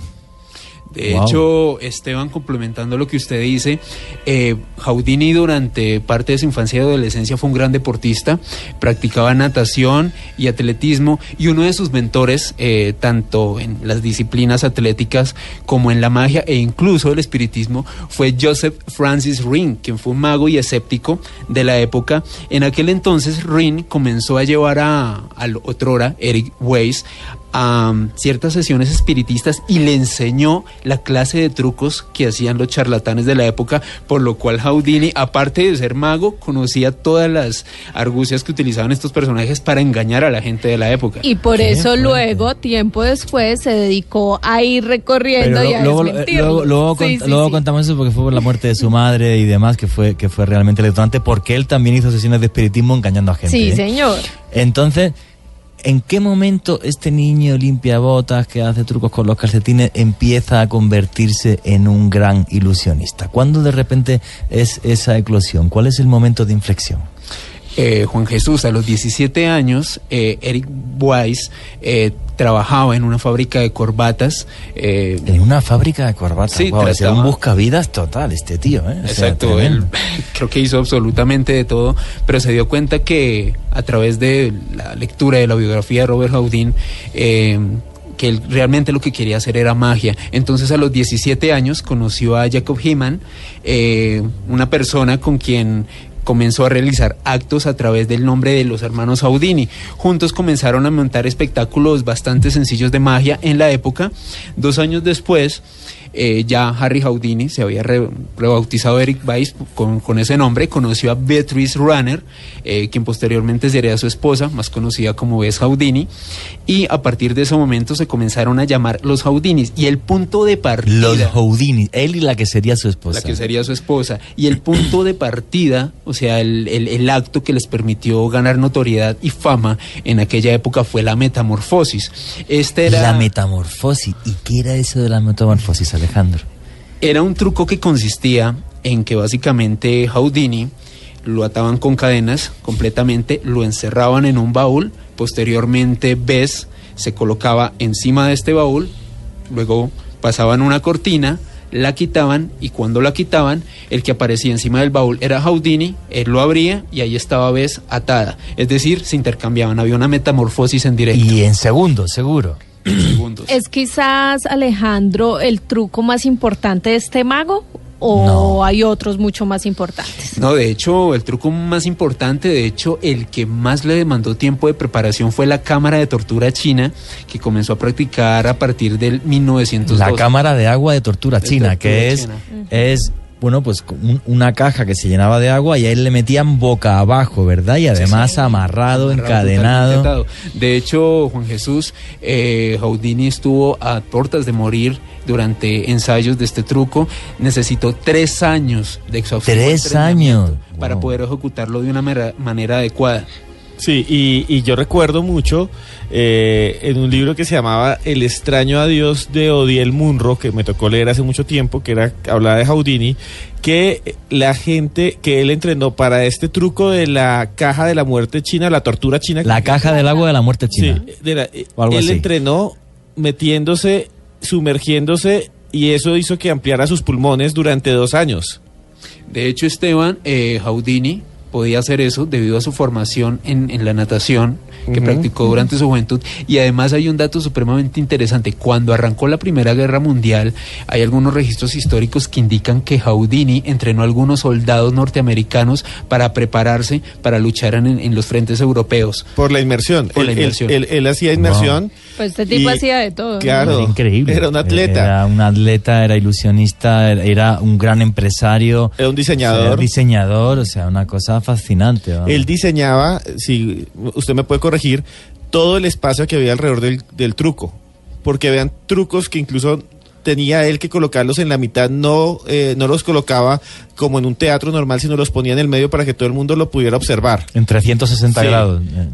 De Wow. hecho, Esteban, complementando lo que usted dice, eh, Houdini durante parte de su infancia y adolescencia fue un gran deportista, practicaba natación y atletismo y uno de sus mentores, eh, tanto en las disciplinas atléticas como en la magia e incluso el espiritismo, fue Joseph Francis Ring, quien fue un mago y escéptico de la época. En aquel entonces, Ring comenzó a llevar a, al otrora, Eric Weiss, a ciertas sesiones espiritistas y le enseñó la clase de trucos que hacían los charlatanes de la época, por lo cual Houdini, aparte de ser mago, conocía todas las argucias que utilizaban estos personajes para engañar a la gente de la época. Y por eso luego, tiempo después, se dedicó a ir recorriendo Pero y a luego, desmentirlo. luego, luego, Sí, cont- sí, luego sí. contamos eso porque fue por la muerte de su madre y demás, que fue, que fue realmente detonante, porque él también hizo sesiones de espiritismo engañando a gente. Sí, ¿eh? señor. Entonces, ¿en qué momento este niño limpia botas, que hace trucos con los calcetines, empieza a convertirse en un gran ilusionista? ¿Cuándo de repente es esa eclosión? ¿Cuál es el momento de inflexión? Eh, Juan Jesús, a los 17 años, eh, Eric Weiss eh, trabajaba en una fábrica de corbatas. eh, En una fábrica de corbatas. Sí, ese era un trataba- buscavidas total este tío, ¿eh? O sea, Exacto, él (laughs) creo que hizo absolutamente de todo, pero se dio cuenta que a través de la lectura de la biografía de Robert Houdin, que él realmente lo que quería hacer era magia. Entonces a los 17 años conoció a Jacob Heeman, eh, una persona con quien comenzó a realizar actos a través del nombre de los hermanos Houdini. Juntos comenzaron a montar espectáculos bastante sencillos de magia en la época. Dos años después, eh, ya Harry Houdini se había re- rebautizado Eric Weiss con, con ese nombre, conoció a Beatrice Runner, eh, quien posteriormente sería su esposa, más conocida como Bess Houdini, y a partir de ese momento se comenzaron a llamar los Houdinis. Y el punto de partida... Los Houdini, él y la que sería su esposa. La que sería su esposa. Y el punto de partida, o sea, el, el- el acto que les permitió ganar notoriedad y fama en aquella época fue la metamorfosis. Este era, La metamorfosis. ¿Y qué era eso de la metamorfosis, Alejandro? era un truco que consistía en que básicamente Houdini lo ataban con cadenas completamente, lo encerraban en un baúl, posteriormente Bess se colocaba encima de este baúl, luego pasaban una cortina, la quitaban y cuando la quitaban, el que aparecía encima del baúl era Houdini, él lo abría y ahí estaba Bess atada. Es decir, se intercambiaban, había una metamorfosis en directo. Y en segundos, seguro. segundos. ¿Es quizás, Alejandro, el truco más importante de este mago? ¿O hay otros mucho más importantes? No, de hecho, el truco más importante, de hecho, el que más le demandó tiempo de preparación fue la cámara de tortura china, que comenzó a practicar a partir del 1902. La cámara de agua de tortura De china, tortura que es, china. es bueno, pues un- una caja que se llenaba de agua y a él le metían boca abajo, ¿verdad? Y además amarrado, Amarrado, encadenado. De hecho, Juan Jesús, eh, Houdini estuvo a tortas de morir durante ensayos de este truco. Necesitó tres años de exhaustivo Tres años. para Wow. poder ejecutarlo de una manera adecuada. Sí, y, y yo recuerdo mucho eh, en un libro que se llamaba El extraño adiós de Odiel Munro, que me tocó leer hace mucho tiempo, que era hablaba de Houdini, que la gente que él entrenó para este truco de la caja de la muerte china, la tortura china. La caja del agua de la muerte china. Sí, de la- eh, O algo él así. entrenó metiéndose, sumergiéndose, y eso hizo que ampliara sus pulmones durante dos años. De hecho, Esteban eh, Houdini podía hacer eso debido a su formación en, en la natación que Ujú. practicó durante su juventud. Y además hay un dato supremamente interesante. Cuando arrancó la Primera Guerra Mundial, hay algunos registros históricos que indican que Houdini entrenó a algunos soldados norteamericanos para prepararse para luchar en, en los frentes europeos. Por la inmersión. Por la Él- él- inmersión. Él, él hacía inmersión. Pues este tipo Y- hacía de todo. ¿no? Claro. Era increíble. Era un atleta. Era un atleta, era ilusionista, era- era un gran empresario. Era un diseñador. Era diseñador, o sea, una cosa fascinante. Él diseñaba, si usted me puede corregir, todo el espacio que había alrededor del, del truco. Porque vean trucos que incluso tenía él que colocarlos en la mitad, no, eh, no los colocaba como en un teatro normal, sino los ponía en el medio para que todo el mundo lo pudiera observar. En 360 Sí. grados. eh.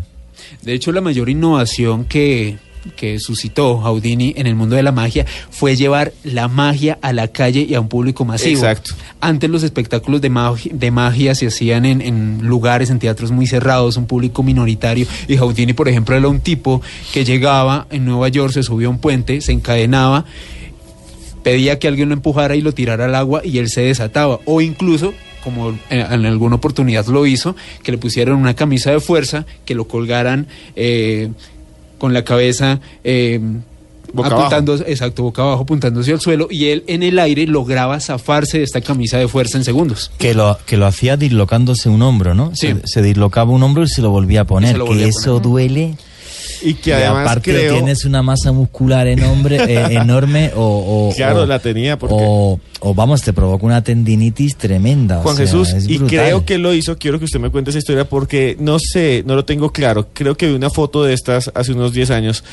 De hecho, la mayor innovación que, que suscitó Houdini en el mundo de la magia fue llevar la magia a la calle y a un público masivo. Exacto. Antes los espectáculos de magia, de magia se hacían en, en lugares, en teatros muy cerrados, un público minoritario. Y Houdini, por ejemplo, era un tipo que llegaba en Nueva York, se subía a un puente, se encadenaba, pedía que alguien lo empujara y lo tirara al agua y él se desataba. O incluso como en, en alguna oportunidad lo hizo, que le pusieran una camisa de fuerza, que lo colgaran eh, con la cabeza eh, Boca apuntando, exacto, boca abajo, apuntándose al suelo, y él en el aire lograba zafarse de esta camisa de fuerza en segundos. Que lo, que lo hacía dislocándose un hombro, ¿no? Sí. Se, se dislocaba un hombro y se lo volvía a poner. volvía que a eso poner. duele. Y que además aparte creo- tienes una masa muscular enorme, eh, (laughs) enorme o, o- Claro, o- la tenía, porque- o, o, vamos, te provoca una tendinitis tremenda. Juan sea, Jesús, es y creo que lo hizo, quiero que usted me cuente esa historia porque no sé, no lo tengo claro. Creo que vi una foto de estas hace unos 10 años,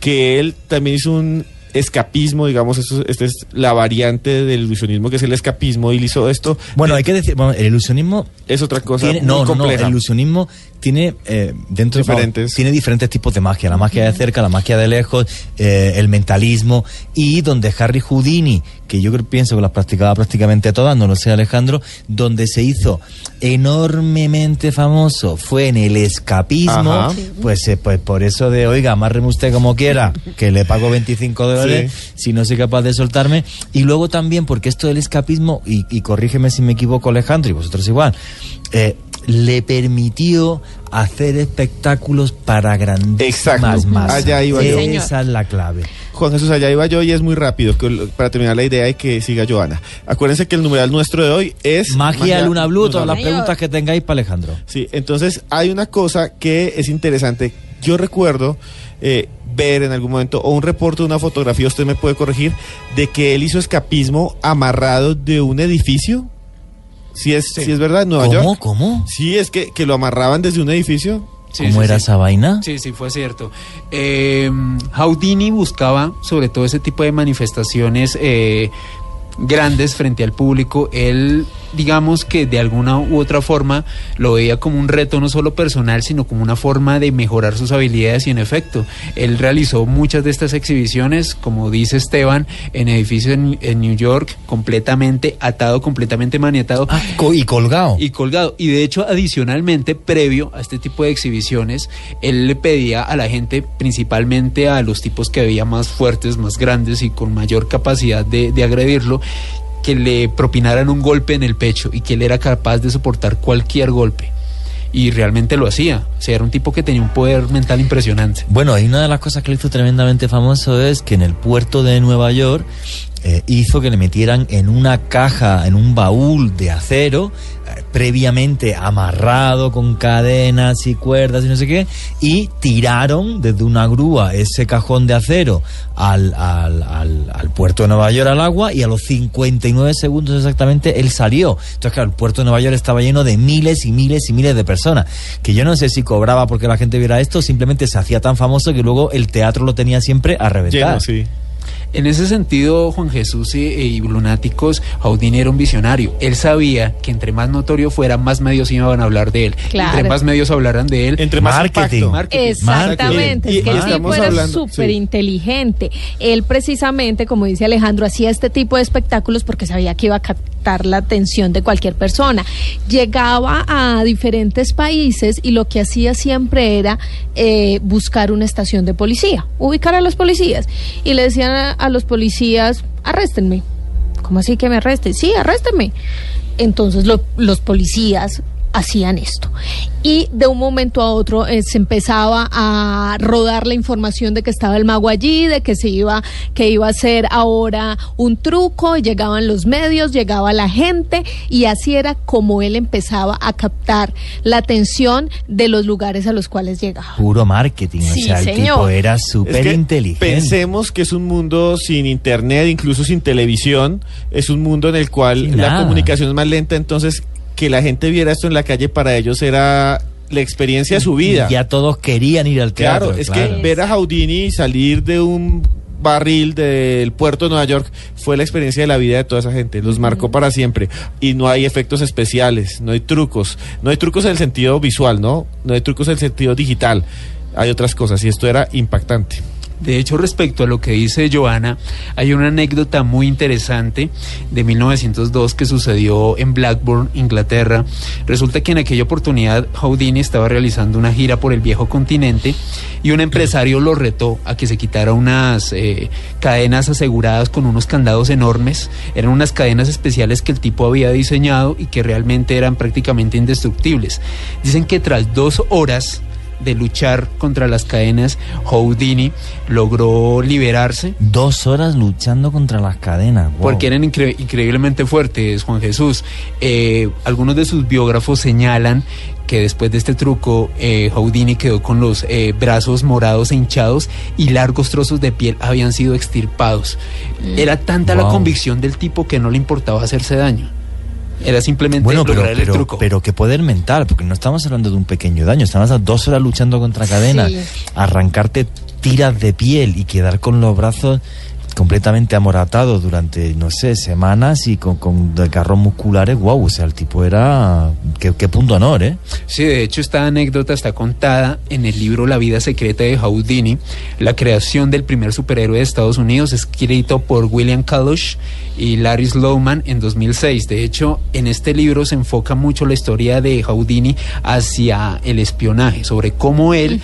que él también hizo un escapismo, digamos, esto, esta es la variante del ilusionismo, que es el escapismo, y él hizo esto. Bueno, hay que decir, bueno, el ilusionismo Es otra cosa tiene, muy no, no, no, compleja. el ilusionismo tiene eh, dentro Diferentes. tiene diferentes tipos de magia, la magia de cerca, la magia de lejos, eh, el mentalismo y donde Harry Houdini, que yo creo, pienso que las practicaba prácticamente todas, no lo sé Alejandro, donde se hizo enormemente famoso fue en el escapismo, Ajá. pues eh, pues por eso de, oiga, amárreme usted como quiera, que le pago 25 dólares si no soy capaz de soltarme. Y luego también, porque esto del escapismo, y, y corrígeme si me equivoco Alejandro, y vosotros igual, eh, le permitió hacer espectáculos para grandísimas Exacto. masas. Allá iba yo. Esa es la clave. Juan Jesús, allá iba yo y es muy rápido para terminar la idea y que siga Joana. Acuérdense que el numeral nuestro de hoy es Magia, Luna Blue, todas las preguntas que tengáis para Alejandro. Sí, entonces hay una cosa que es interesante. Yo recuerdo eh, ver en algún momento o un reporte, una fotografía, usted me puede corregir, de que él hizo escapismo amarrado de un edificio. Si es, si es verdad, en Nueva ¿Cómo? York. ¿Cómo? Sí, es que, que lo amarraban desde un edificio. Sí, ¿Cómo sí, era sí. esa vaina? Sí, sí, fue cierto. Eh, Houdini buscaba sobre todo ese tipo de manifestaciones eh, grandes frente al público. Él, digamos que de alguna u otra forma lo veía como un reto no solo personal, sino como una forma de mejorar sus habilidades y en efecto, él realizó muchas de estas exhibiciones, como dice Esteban, en edificios en, en New York, completamente atado, completamente maniatado. Ah, y colgado. Y colgado. Y de hecho, adicionalmente, previo a este tipo de exhibiciones, él le pedía a la gente, principalmente a los tipos que veía más fuertes, más grandes y con mayor capacidad de, de agredirlo, que le propinaran un golpe en el pecho y que él era capaz de soportar cualquier golpe. Y realmente lo hacía. O sea, era un tipo que tenía un poder mental impresionante. Bueno, y una de las cosas que le hizo tremendamente famoso es que en el puerto de Nueva York eh, hizo que le metieran en una caja, en un baúl de acero, eh, previamente amarrado con cadenas y cuerdas y no sé qué, y tiraron desde una grúa ese cajón de acero al, al, al- puerto de Nueva York al agua y a los 59 segundos exactamente él salió. Entonces, claro, el puerto de Nueva York estaba lleno de miles y miles y miles de personas, que yo no sé si cobraba porque la gente viera esto simplemente se hacía tan famoso que luego el teatro lo tenía siempre a reventar. Sí. En ese sentido, Juan Jesús y, y Lunáticos, Houdini era un visionario. Él sabía que entre más notorio fuera, más medios iban a hablar de él. Claro. Entre más medios hablaran de él, Entre más Marketing. impacto. marketing. Exactamente, es que el tipo era súper sí. inteligente. Él precisamente, como dice Alejandro, hacía este tipo de espectáculos porque sabía que iba a captar la atención de cualquier persona. Llegaba a diferentes países y lo que hacía siempre era eh, buscar una estación de policía, ubicar a los policías. Y le decían a, a los policías, arréstenme. ¿Cómo así que me arresten? Sí, arréstenme. Entonces lo- los policías hacían esto. Y de un momento a otro eh, se empezaba a rodar la información de que estaba el mago allí, de que se iba, que iba a ser ahora un truco, llegaban los medios, llegaba la gente, y así era como él empezaba a captar la atención de los lugares a los cuales llegaba. Puro marketing, Sí, o sea, el señor. tipo era Es súper que inteligente. Pensemos que es un mundo sin internet, incluso sin televisión. Es un mundo en el cual Sin la nada. comunicación es más lenta. Entonces, que la gente viera esto en la calle para ellos era la experiencia de su vida. Y Ya todos querían ir al teatro. Claro, es claro. que ver a Houdini salir de un barril del puerto de Nueva York fue la experiencia de la vida de toda esa gente, los marcó para siempre y no hay efectos especiales, no hay trucos, no hay trucos en el sentido visual, ¿no? No hay trucos en el sentido digital, hay otras cosas y esto era impactante. De hecho, respecto a lo que dice Joana, hay una anécdota muy interesante de 1902 que sucedió en Blackburn, Inglaterra. Resulta que en aquella oportunidad Houdini estaba realizando una gira por el viejo continente y un empresario lo retó a que se quitara unas eh, cadenas aseguradas con unos candados enormes. Eran unas cadenas especiales que el tipo había diseñado y que realmente eran prácticamente indestructibles. Dicen que tras dos horas de luchar contra las cadenas, Houdini logró liberarse. Dos horas luchando contra las cadenas. wow. Porque eran incre- increíblemente fuertes, Juan Jesús. Eh, algunos de sus biógrafos señalan que después de este truco, eh, Houdini quedó con los eh, brazos morados e hinchados y largos trozos de piel habían sido extirpados. Era tanta la convicción del tipo que no le importaba hacerse daño. Era simplemente Bueno, pero, lograr el pero, truco. pero qué poder mental, porque no estamos hablando de un pequeño daño, estamos a dos horas luchando contra cadenas, Sí. arrancarte tiras de piel y quedar con los brazos completamente amoratados durante, no sé, semanas y con, con desgarros musculares, wow, o sea, el tipo era... Qué, qué punto honor, ¿eh? Sí, de hecho esta anécdota está contada en el libro La vida secreta de Houdini. La creación del primer superhéroe de Estados Unidos, escrito por William Kalush y Larry Slowman en 2006. De hecho, en este libro se enfoca mucho la historia de Houdini hacia el espionaje, sobre cómo él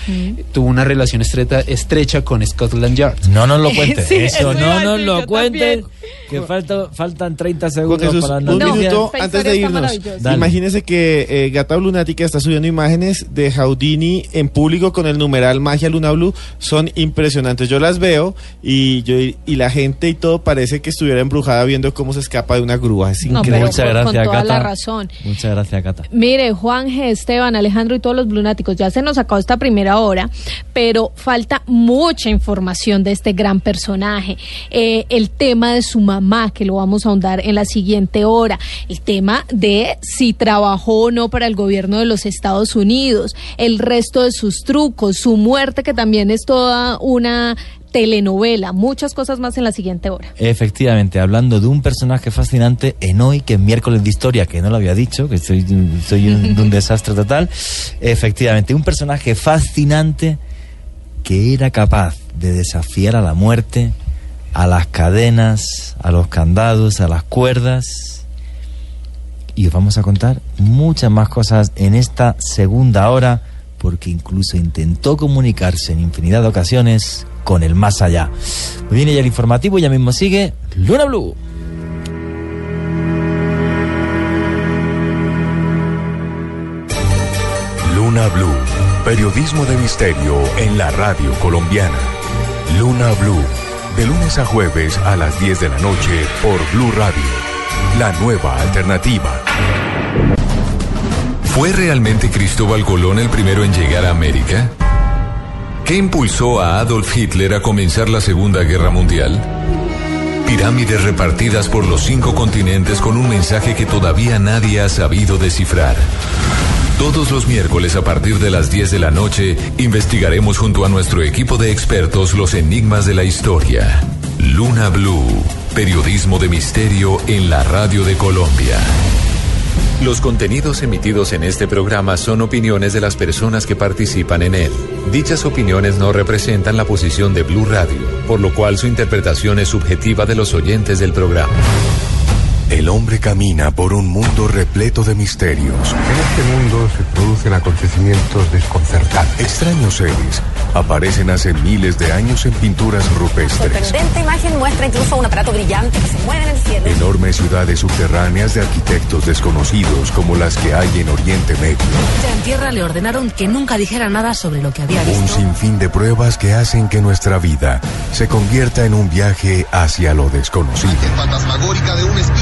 tuvo una relación estrecha, estrecha con Scotland Yard. No nos lo (laughs) cuentes, Sí, eso eso no nos lo también. Que falta, faltan 30 Juan segundos Jesús, para un noticias. minuto antes de irnos. Imagínese que eh, Gata Lunática está subiendo imágenes de Houdini en público con el numeral Magia Luna Blue. Son impresionantes. Yo las veo y yo y la gente y todo parece que estuviera embrujada viendo cómo se escapa de una grúa. Es No, increíble. Muchas con- con gracias, toda Cata. la razón. Muchas gracias, Cata. Mire, Juan G. Esteban, Alejandro y todos los blunáticos, ya se nos acabó esta primera hora, pero falta mucha información de este gran personaje. Eh, el tema de su mamá, que lo vamos a ahondar en la siguiente hora. El tema de si trabajó o no para el gobierno de los Estados Unidos. El resto de sus trucos, su muerte, que también es toda una telenovela. Muchas cosas más en la siguiente hora. Efectivamente, hablando de un personaje fascinante en hoy, que es miércoles de historia, que no lo había dicho, que soy, soy un, un (laughs) desastre total. Efectivamente, un personaje fascinante que era capaz de desafiar a la muerte, a las cadenas, a los candados, a las cuerdas. Y os vamos a contar muchas más cosas en esta segunda hora, porque incluso intentó comunicarse en infinidad de ocasiones con el más allá. Bien, ya el informativo, ya mismo sigue Luna Blue. Luna Blue, periodismo de misterio en la radio colombiana. Luna Blue, de lunes a jueves a las 10 de la noche por Blue Radio, la nueva alternativa. ¿Fue realmente Cristóbal Colón el primero en llegar a América? ¿Qué impulsó a Adolf Hitler a comenzar la Segunda Guerra Mundial? Pirámides repartidas por los cinco continentes con un mensaje que todavía nadie ha sabido descifrar. Todos los miércoles a partir de las 10 de la noche investigaremos junto a nuestro equipo de expertos los enigmas de la historia. Luna Blue, periodismo de misterio en la radio de Colombia. Los contenidos emitidos en este programa son opiniones de las personas que participan en él. Dichas opiniones no representan la posición de Blue Radio, por lo cual su interpretación es subjetiva de los oyentes del programa. El hombre camina por un mundo repleto de misterios. En este mundo se producen acontecimientos desconcertantes. Extraños seres aparecen hace miles de años en pinturas rupestres. Sorprendente imagen muestra incluso un aparato brillante que se mueve en el cielo. Enormes ciudades subterráneas de arquitectos desconocidos como las que hay en Oriente Medio. Ya en tierra le ordenaron que nunca dijera nada sobre lo que había Un visto. sinfín de pruebas que hacen que nuestra vida se convierta en un viaje hacia lo desconocido. fantasmagórica de un espíritu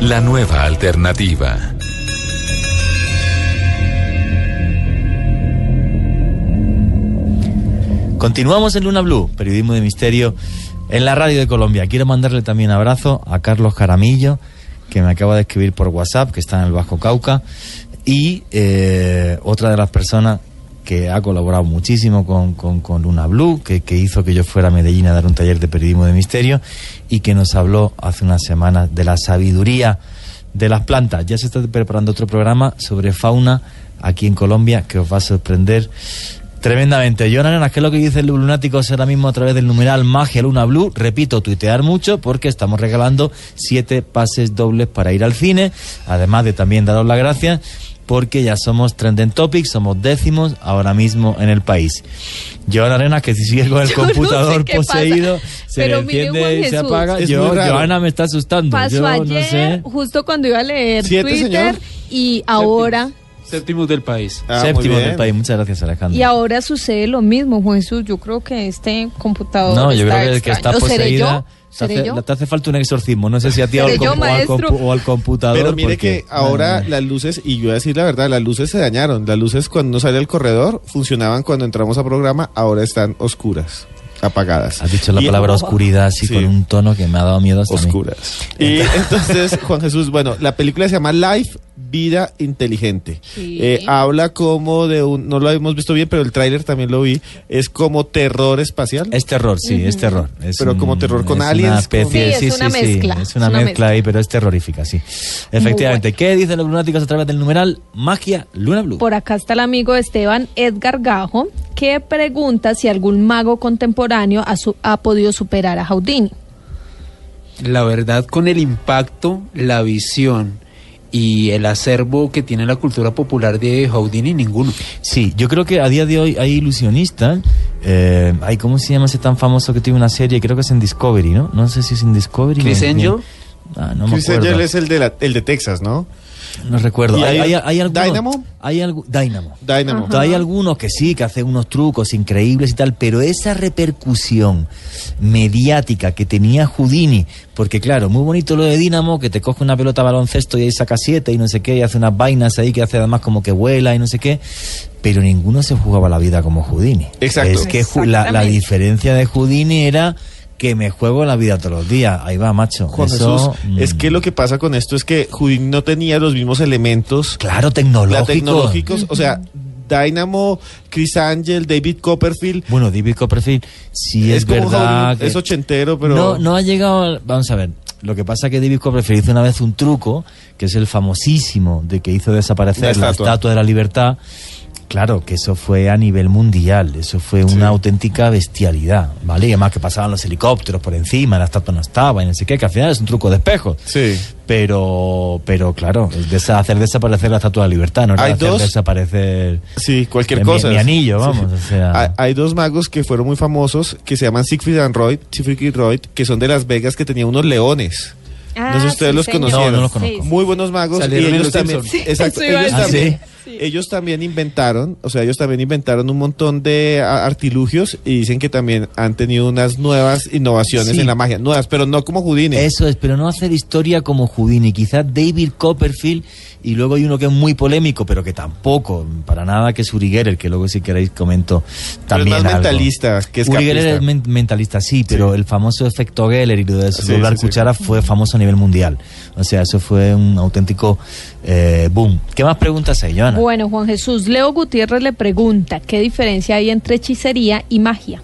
la nueva alternativa. Continuamos en Luna Blue, periodismo de misterio en la radio de Colombia. Quiero mandarle también abrazo a Carlos Jaramillo, que me acaba de escribir por WhatsApp, que está en el Bajo Cauca, y eh, otra de las personas que ha colaborado muchísimo con, con, con Luna Blue, que, que hizo que yo fuera a Medellín a dar un taller de periodismo de misterio y que nos habló hace unas semanas de la sabiduría de las plantas. Ya se está preparando otro programa sobre fauna aquí en Colombia que os va a sorprender Tremendamente. John Arenas, ¿qué es lo que dice el lunático ahora mismo a través del numeral Magia Luna Blue? Repito, tuitear mucho porque estamos regalando siete pases dobles para ir al cine, además de también daros las gracias porque ya somos trending topics, somos décimos ahora mismo en el país. Joana Arenas, que si sigue con el (laughs) Yo no sé computador poseído, se le y se apaga. Yo. Joana me está asustando. Pasó Yo ayer, no sé. justo cuando iba a leer ¿Siete, Twitter, señor? y ahora, Séptimos del país. Ah, muy Séptimo bien. del país. Muchas gracias, Alejandro. y ahora sucede lo mismo, Juan Jesús. Yo creo que este computador No, yo está creo que, que está extraño. ¿Seré poseída. Te ¿Seré hace, yo? te hace falta un exorcismo. No sé si a ti o al, ¿Seré yo, compu- o al o computador. Pero mire porque- que ahora las luces, y yo voy a decir la verdad, las luces se dañaron. Las luces cuando uno sale al corredor funcionaban cuando entramos a programa, ahora están oscuras, apagadas. Has dicho la Y- palabra oscuridad así Sí. con un tono que me ha dado miedo hasta mí. Oscuras. Y (laughs) entonces, Juan Jesús, bueno, la película se llama Life, Vida Inteligente. Sí. Eh, habla como de un, no lo hemos visto bien, pero el tráiler también lo vi, es como terror espacial. Es terror, sí, es terror. Es Pero como terror con es aliens, Una especie, con- Sí, sí, es sí, una sí, mezcla, Es una mezcla mezcla. ahí, pero es terrorífica, sí. Efectivamente. ¿Qué dicen los lunáticos a través del numeral Magia Luna Blue? Por acá está el amigo Esteban Edgar Gajo, que pregunta si algún mago contemporáneo ha, su- ha podido superar a Houdini. La verdad, con el impacto, la visión y el acervo que tiene la cultura popular de Houdini, ninguno. Sí, yo creo que a día de hoy hay ilusionistas. Eh, hay, ¿Cómo se llama ese tan famoso que tiene una serie? Creo que es en Discovery, ¿no? No sé si es en Discovery. Chris Angel. Ah, no me Chris acuerdo. Angel es el de, la- el de Texas, ¿no? No recuerdo. ¿Y ¿Hay, hay- hay, hay alguno- Dynamo? Hay algo, Dynamo. Dynamo. Hay algunos que sí, que hacen unos trucos increíbles y tal, pero esa repercusión mediática que tenía Houdini, porque claro, muy bonito lo de Dynamo, que te coge una pelota baloncesto y ahí saca siete y no sé qué, y hace unas vainas ahí que hace además como que vuela y no sé qué, pero ninguno se jugaba la vida como Houdini. Exacto. Es que la, la diferencia de Houdini era que me juego la vida todos los días. Ahí va, macho. Juan Eso, Jesús, mm, es que lo que pasa con esto es que Houdini no tenía los mismos elementos Claro, la tecnológico. tecnológicos, o sea, Dynamo, Chris Angel, David Copperfield, Bueno, David Copperfield, sí es, como verdad. Que es ochentero, pero No, no ha llegado. al- Vamos a ver. Lo que pasa es que David Copperfield hizo una vez un truco, que es el famosísimo, de que hizo desaparecer La estatua de la libertad. Claro, que eso fue a nivel mundial, eso fue una Sí. auténtica bestialidad, ¿vale? Y además que pasaban los helicópteros por encima, la estatua no estaba y no sé qué, que al final es un truco de espejo. Sí. Pero, pero claro, es de hacer desaparecer la estatua de libertad, no era Hay hacer dos- desaparecer Sí, cualquier cosa. mi anillo, vamos, o sea. Hay, hay dos magos que fueron muy famosos que se llaman Siegfried and Roy, Siegfried y Roy, que son de Las Vegas, que tenían unos leones. No sé si ustedes los conocieron. No, no los conozco. Muy buenos magos. Salieron y ellos Los también, exacto, ellos, decir. también, ellos también inventaron, o sea, ellos también inventaron un montón de artilugios y dicen que también han tenido unas nuevas innovaciones Sí. en la magia, nuevas, pero no como Houdini. Eso es, pero no hacer historia como Houdini. Quizás David Copperfield y luego hay uno que es muy polémico, pero que tampoco, para nada, que es Uri Geller, que luego si queréis comento también más algo. mentalista que Uri Geller escapista. es men- mentalista, sí, pero el famoso efecto Geller y lo de Sí, doblar sí, sí. cuchara fue famoso a nivel mundial. O sea, eso fue un auténtico eh, boom. ¿Qué más preguntas hay, Joana? Bueno, Juan Jesús, Leo Gutiérrez le pregunta, ¿qué diferencia hay entre hechicería y magia?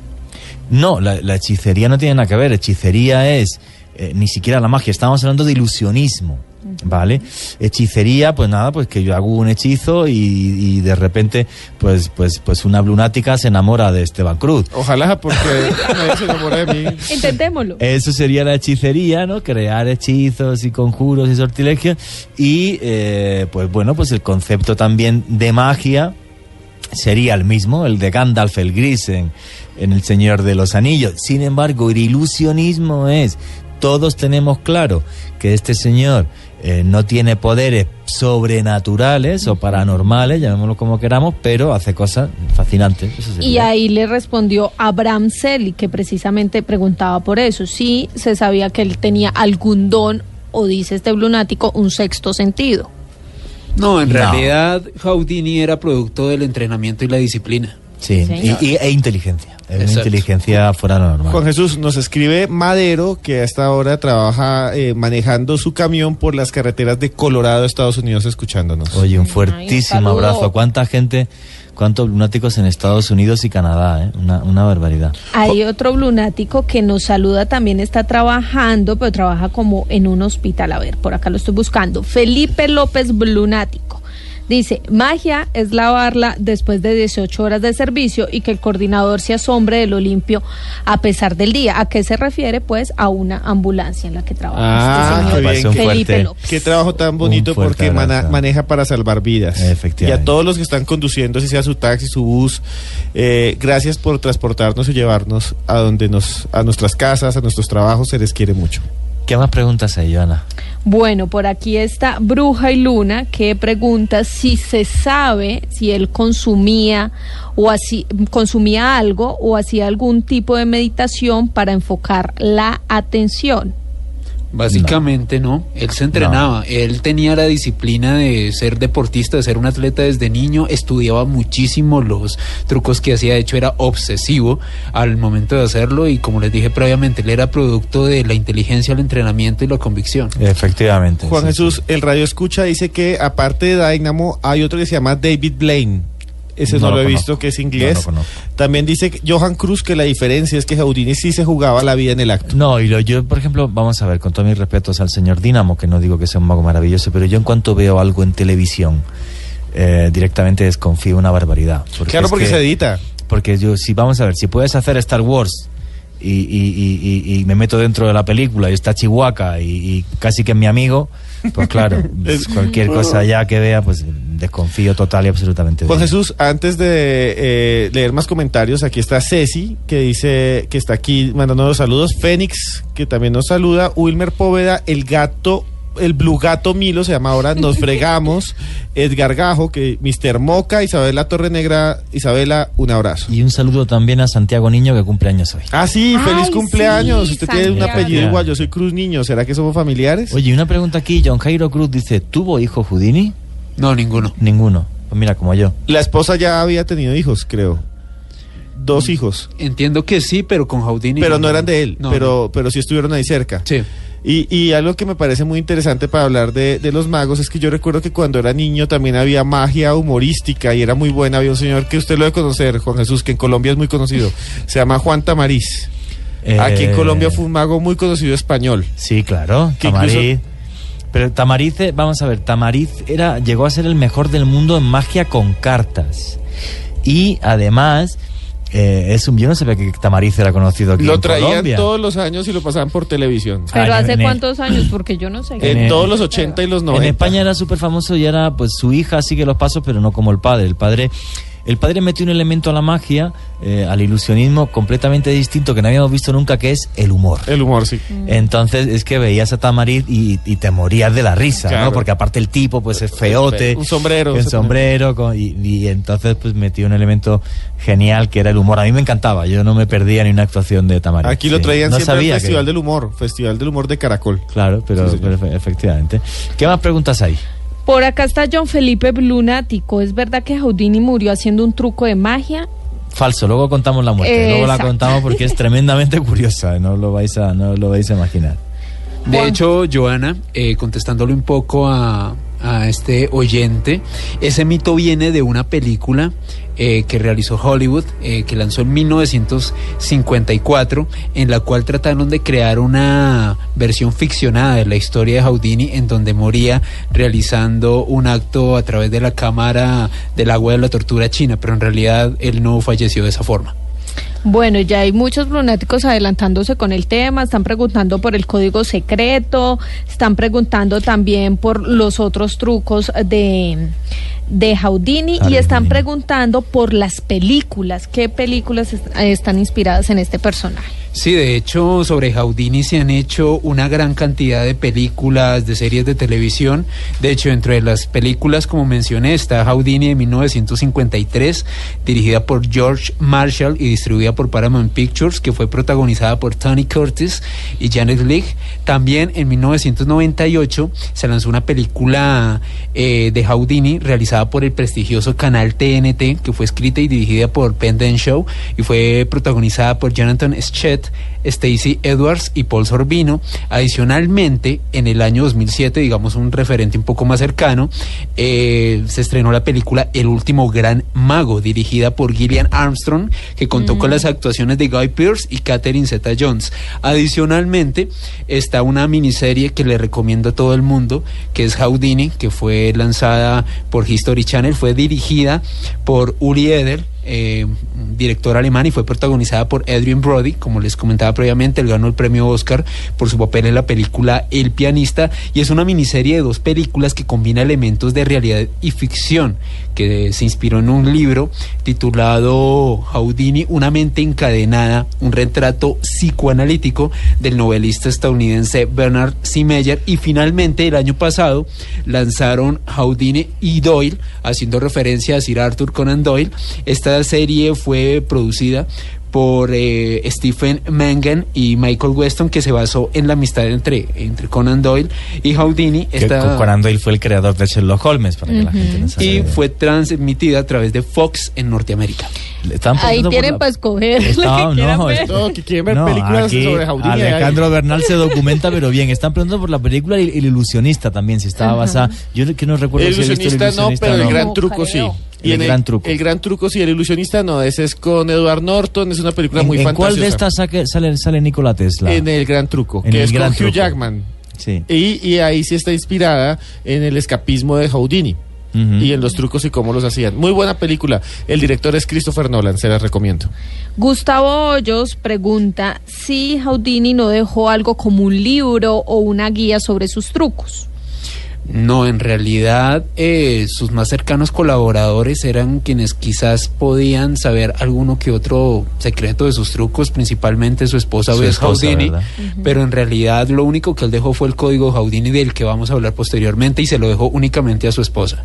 No, la, la hechicería no tiene nada que ver. Hechicería es eh, ni siquiera la magia. Estamos hablando de ilusionismo, ¿vale? Hechicería, pues nada, pues que yo hago un hechizo y, y de repente, pues, pues, pues una lunática se enamora de Esteban Cruz. Ojalá, porque (laughs) se enamora de mí. Intentémoslo. Eso sería la hechicería, ¿no? Crear hechizos y conjuros y sortilegios. Y, eh, pues bueno, pues el concepto también de magia sería el mismo, el de Gandalf el Gris en, en El Señor de los Anillos. Sin embargo, el ilusionismo es, todos tenemos claro que este señor eh, no tiene poderes sobrenaturales o paranormales, llamémoslo como queramos, pero hace cosas fascinantes. Eso Y ahí le respondió Abraham Selly, que precisamente preguntaba por eso. Si se sabía que él tenía algún don, o dice este lunático, un sexto sentido. No, en No. realidad Houdini era producto del entrenamiento y la disciplina. Sí, Sí. y, y- e inteligencia. Es una inteligencia fuera de lo normal. Juan Jesús nos escribe Madero, que a esta hora trabaja eh, manejando su camión por las carreteras de Colorado, Estados Unidos, escuchándonos. Oye, un Ay, un fuertísimo abrazo. ¿Cuánta gente, cuántos lunáticos en Estados Unidos y Canadá? eh? Una, una barbaridad. Hay otro lunático que nos saluda, también está trabajando, pero trabaja como en un hospital. A ver, por acá lo estoy buscando. Felipe López Lunático. Dice, magia es lavarla después de 18 horas de servicio y que el coordinador se asombre de lo limpio a pesar del día. ¿A qué se refiere? Pues a una ambulancia en la que trabaja Ah, este qué bien. Felipe Qué- López. Qué trabajo tan bonito porque maneja para salvar vidas. Y a todos los que están conduciendo, si sea su taxi, su bus, eh, gracias por transportarnos y llevarnos a donde nos, a nuestras casas, a nuestros trabajos, se les quiere mucho. ¿Qué más preguntas hay, Joana? Bueno, por aquí está Bruja y Luna que pregunta si se sabe si él consumía o consumía algo o hacía algún tipo de meditación para enfocar la atención. Básicamente no. él se entrenaba, él tenía la disciplina de ser deportista, de ser un atleta desde niño, estudiaba muchísimo los trucos que hacía, de hecho era obsesivo al momento de hacerlo y como les dije previamente, él era producto de la inteligencia, el entrenamiento y la convicción. Efectivamente. Juan Jesús, el radio escucha dice que aparte de Dynamo hay otro que se llama David Blaine. Ese no, No lo, lo he visto, que es inglés. También dice Johan Cruz que la diferencia es que Houdini sí se jugaba la vida en el acto. No, y lo, yo, por ejemplo, vamos a ver, con todos mis respetos al señor Dínamo, que no digo que sea un mago maravilloso, pero yo en cuanto veo algo en televisión, eh, directamente desconfío una barbaridad. Claro, es porque que- se edita. Porque yo, si vamos a ver, si puedes hacer Star Wars y, y- y- y- y me meto dentro de la película y está Chihuahua y, y casi que es mi amigo, pues claro, pues cualquier cosa ya que vea, pues desconfío total y absolutamente. Juan ello. Jesús, antes de eh, leer más comentarios, aquí está Ceci, que dice que está aquí mandando los saludos. Fénix, que también nos saluda. Wilmer Póveda, el gato, el Blue Gato Milo se llama ahora, nos fregamos. (laughs) Edgar Gajo, que Mr. Moca, Isabela Torrenegra, Isabela, un abrazo. Y un saludo también a Santiago Niño, que cumple años hoy. Ah, sí, feliz Ay, cumpleaños. sí, Usted tiene un apellido igual, yo soy Cruz Niño. ¿Será que somos familiares? Oye, una pregunta aquí, John Jairo Cruz dice, ¿tuvo hijo Houdini? No, ninguno. Ninguno. Pues mira, como yo. La esposa ya había tenido hijos, creo. Dos hijos. Entiendo que sí, pero con Houdini. Pero no eran de él, No, pero, pero sí estuvieron ahí cerca. Sí. Y, y algo que me parece muy interesante para hablar de, de los magos es que yo recuerdo que cuando era niño también había magia humorística y era muy buena. Había un señor que usted lo debe conocer, Juan Jesús, que en Colombia es muy conocido. Se llama Juan Tamariz. Aquí en Eh, Colombia fue un mago muy conocido español. Sí, claro. Que Tamariz. incluso- Pero Tamariz, eh, vamos a ver, Tamariz era, llegó a ser el mejor del mundo en magia con cartas. Y además, eh, es un, yo no sabía que Tamariz era conocido aquí Lo en traían Colombia. todos los años y lo pasaban por televisión. Pero Ah, hace en el- cuántos años, porque yo no sé. En el- todos los 80 y los 90. En España era súper famoso y era, pues su hija sigue los pasos, pero no como el padre. El padre, el padre metió un elemento a la magia, eh, al ilusionismo completamente distinto que no habíamos visto nunca, que es el humor. El humor, sí. Entonces es que veías a Tamariz y, y te morías de la risa, Claro. ¿no? Porque aparte el tipo pues es feote. Un sombrero. Un sombrero con- y, y entonces pues metió un elemento genial que era el humor. A mí me encantaba, yo no me perdía ni una actuación de Tamariz. Aquí lo Sí. traían no siempre sabía al Festival que- del Humor, Festival del Humor de Caracol. Claro, pero, Sí, pero efe- efectivamente. ¿Qué más preguntas hay? Por acá está John Felipe Blunático. ¿Es verdad que Houdini murió haciendo un truco de magia? Falso, luego contamos la muerte, luego la contamos porque es tremendamente (laughs) curiosa, no lo vais a, no lo vais a imaginar. De hecho, Joana, eh, contestándole un poco a, a este oyente, ese mito viene de una película eh, que realizó Hollywood, eh, que lanzó en 1954, en la cual trataron de crear una versión ficcionada de la historia de Houdini, en donde moría realizando un acto a través de la cámara del agua de la tortura china, pero en realidad él no falleció de esa forma. Bueno, ya hay muchos lunáticos adelantándose con el tema, están preguntando por el código secreto, están preguntando también por los otros trucos de, de Houdini y están preguntando por las películas, qué películas est- están inspiradas en este personaje. Sí, de hecho, sobre Houdini se han hecho una gran cantidad de películas, de series de televisión. De hecho, dentro de las películas, como mencioné, está Houdini de 1953, dirigida por George Marshall y distribuida por Paramount Pictures, que fue protagonizada por Tony Curtis y Janet Leigh. También en 1998 se lanzó una película eh, de Houdini realizada por el prestigioso canal TNT, que fue escrita y dirigida por Penn Show y fue protagonizada por Jonathan Schett, Stacy Edwards y Paul Sorbino. Adicionalmente, en el año 2007, digamos un referente un poco más cercano, eh, se estrenó la película El último gran mago, dirigida por Gillian Armstrong, que contó con las actuaciones de Guy Pearce y Catherine Zeta-Jones. Adicionalmente, está una miniserie que le recomiendo a todo el mundo, que es Houdini, que fue lanzada por History Channel, fue dirigida por Uri Eder, eh, director alemán y fue protagonizada por Adrian Brody, como les comentaba previamente, él ganó el premio Oscar por su papel en la película El pianista y es una miniserie de dos películas que combina elementos de realidad y ficción, que se inspiró en un libro titulado Houdini, una mente encadenada, un retrato psicoanalítico del novelista estadounidense Bernard C. Meyer y finalmente el año pasado lanzaron Houdini y Doyle, haciendo referencia a Sir Arthur Conan Doyle. Esta serie fue producida por eh, Stephen Mangan y Michael Weston que se basó en la amistad entre, entre Conan Doyle y Houdini. Esta- Conan Doyle fue el creador de Sherlock Holmes, para que la gente no sabe. y fue transmitida a través de Fox en Norteamérica. Están Ahí tienen la- para escoger. La que no, ver. que quieren ver No, películas aquí sobre Houdini. Alejandro Bernal se documenta, pero bien. Están preguntando por la película El, El ilusionista también, si estaba basada. Yo que no recuerdo El si he visto ilusionista no, ilusionista pero el gran truco sí. El gran truco. El gran truco sí, el ilusionista no. Ese es con Edward Norton, es una película ¿En, muy en fantasiosa. cuál de estas saque- sale, sale Nikola Tesla? En el gran truco, En que el es gran con Hugh truco. Jackman. Sí. Y, y ahí sí está inspirada en el escapismo de Houdini. Y en los trucos y cómo los hacían. Muy buena película. El director es Christopher Nolan, se la recomiendo. Gustavo Hoyos pregunta si Houdini no dejó algo como un libro o una guía sobre sus trucos. No, en realidad eh, sus más cercanos colaboradores eran quienes quizás podían saber alguno que otro secreto de sus trucos, principalmente su esposa Su esposa, Houdini, ¿verdad? pero en realidad lo único que él dejó fue el código Houdini del que vamos a hablar posteriormente y se lo dejó únicamente a su esposa.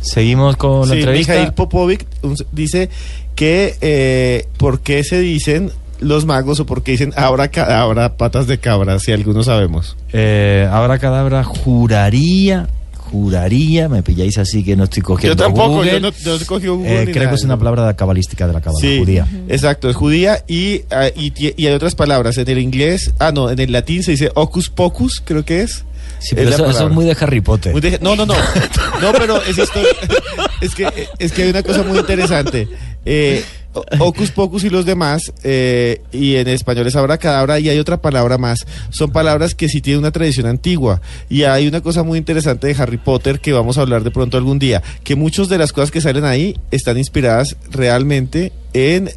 Seguimos con la Sí, entrevista. Mikhail Popovic dice que eh, por qué se dicen los magos o por qué dicen ahora cadabra, patas de cabra, si algunos sabemos. Eh, ahora cadabra juraría, juraría, me pilláis así que no estoy cogiendo Yo tampoco, Google. yo no, he cogido Google Eh, creo nada. que es una palabra cabalística de la cabala, Sí, judía. exacto, es judía y, ah, y, y hay otras palabras. En el inglés, ah, no, en el latín se dice ocus pocus, creo que es. Sí, pero Es eso, es muy de Harry Potter. Muy de- no, no, no. (laughs) No, pero es, esto- (laughs) es, que, es que hay una cosa muy interesante. Eh, o- Ocus Pocus y los demás, eh, y en español es abracadabra, y hay otra palabra más. Son palabras que sí tienen una tradición antigua. Y hay una cosa muy interesante de Harry Potter que vamos a hablar de pronto algún día, que muchas de las cosas que salen ahí están inspiradas realmente en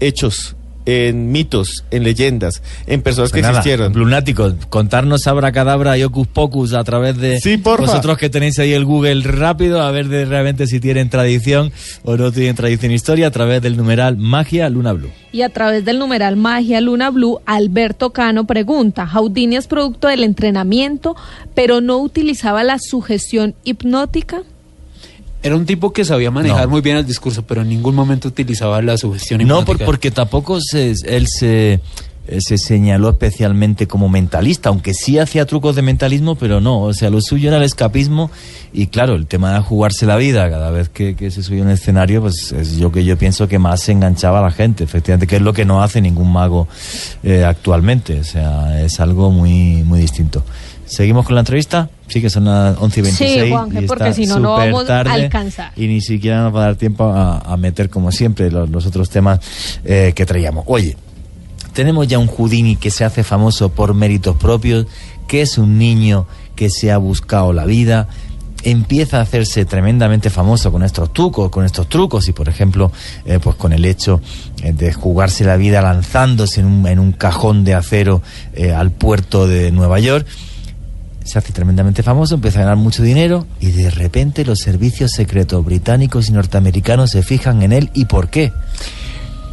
hechos, en mitos, en leyendas, en personas que Pues nada, existieron. Lunáticos, contarnos abracadabra y ocus pocus a través de Sí, porfa. vosotros que tenéis ahí el Google rápido, a ver de realmente si tienen tradición o no tienen tradición historia, a través del numeral magia luna blue. Y a través del numeral Magia Luna Blue, Alberto Cano pregunta, Houdini es producto del entrenamiento, pero no utilizaba la sugestión hipnótica. Era un tipo que sabía manejar No. muy bien el discurso, pero en ningún momento utilizaba la sugestión No, por- porque tampoco se, él se, eh, se señaló especialmente como mentalista, aunque sí hacía trucos de mentalismo, pero no, o sea, lo suyo era el escapismo y claro, el tema de jugarse la vida cada vez que, que se subía a un escenario, pues es yo que yo pienso que más se enganchaba a la gente, efectivamente, que es lo que no hace ningún mago eh, actualmente, o sea, es algo muy, muy distinto. ¿Seguimos con la entrevista? Sí, que son las 11 y 26. Sí, Juanje, y porque está si no, no súper vamos a tarde alcanzar. Y ni siquiera nos va a dar tiempo a, a meter, como siempre, los, los otros temas eh, que traíamos. Oye, tenemos ya un Houdini que se hace famoso por méritos propios, que es un niño que se ha buscado la vida, empieza a hacerse tremendamente famoso con estos trucos, con estos trucos y por ejemplo, eh, pues con el hecho eh, de jugarse la vida lanzándose en un, en un cajón de acero eh, al puerto de Nueva York. Se hace tremendamente famoso, empieza a ganar mucho dinero y de repente los servicios secretos británicos y norteamericanos se fijan en él. ¿Y por qué?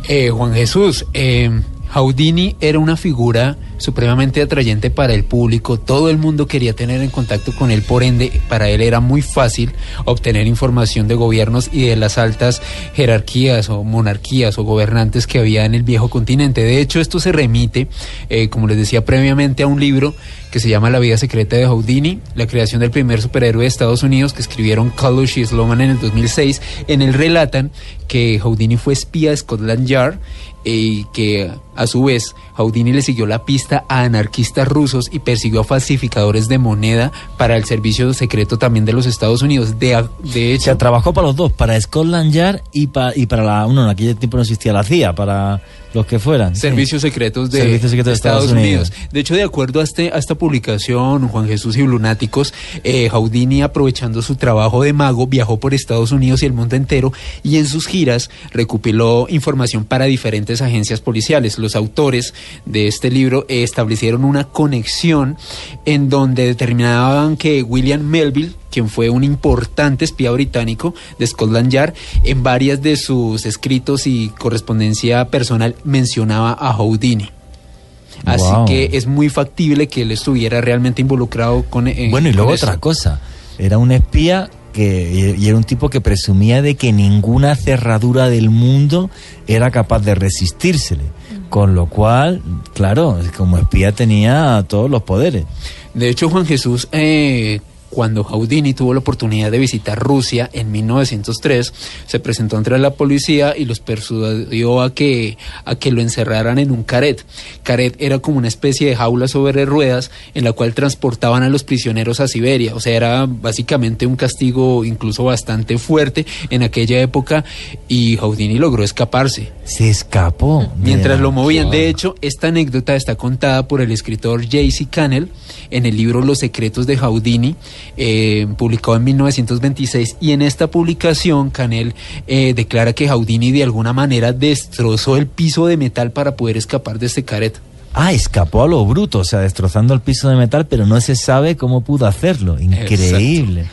Eh, Juan Jesús, eh, Houdini era una figura supremamente atrayente para el público, todo el mundo quería tener en contacto con él, por ende para él era muy fácil obtener información de gobiernos y de las altas jerarquías o monarquías o gobernantes que había en el viejo continente. De hecho, esto se remite, eh, como les decía previamente, a un libro que se llama La vida secreta de Houdini, la creación del primer superhéroe de Estados Unidos que escribieron Kalush y Sloman en el 2006. En él relatan que Houdini fue espía de Scotland Yard y que a su vez Houdini le siguió la pista a anarquistas rusos y persiguió a falsificadores de moneda para el servicio secreto también de los Estados Unidos. De, de O hecho, sea, trabajó para los dos, para Scotland Yard y, pa- y para la... Uno, en aquel tiempo no existía la CIA, para los que fueran. sí. Servicios secretos de, Servicios secretos de Estados Unidos. De hecho, de acuerdo a, este, a esta publicación, Juan Jesús y Lunáticos, eh, Houdini, aprovechando su trabajo de mago, viajó por Estados Unidos y el mundo entero y en sus giras recopiló información para diferentes agencias policiales. Los autores de este libro eh, establecieron una conexión en donde determinaban que William Melville, quien fue un importante espía británico de Scotland Yard, en varias de sus escritos y correspondencia personal mencionaba a Houdini. Así Wow. que es muy factible que él estuviera realmente involucrado con... eh, Bueno, y luego otra cosa. Era un espía que, y y era un tipo que presumía de que ninguna cerradura del mundo era capaz de resistírsele. Con lo cual, claro, como espía tenía todos los poderes. De hecho, Juan Jesús, eh, cuando Houdini tuvo la oportunidad de visitar Rusia en 1903, se presentó ante la policía y los persuadió a que, a que lo encerraran en un caret. Caret era como una especie de jaula sobre ruedas en la cual transportaban a los prisioneros a Siberia. O sea, era básicamente un castigo incluso bastante fuerte en aquella época y Houdini logró escaparse. Se escapó. Mientras de- lo movían. De hecho, esta anécdota está contada por el escritor J.C. Cannell en el libro Los secretos de Houdini, eh, publicado en 1926. Y en esta publicación, Cannell eh, declara que Houdini de alguna manera destrozó el piso de metal para poder escapar de este caret. Ah, escapó a lo bruto, o sea, destrozando el piso de metal, pero no se sabe cómo pudo hacerlo. Increíble.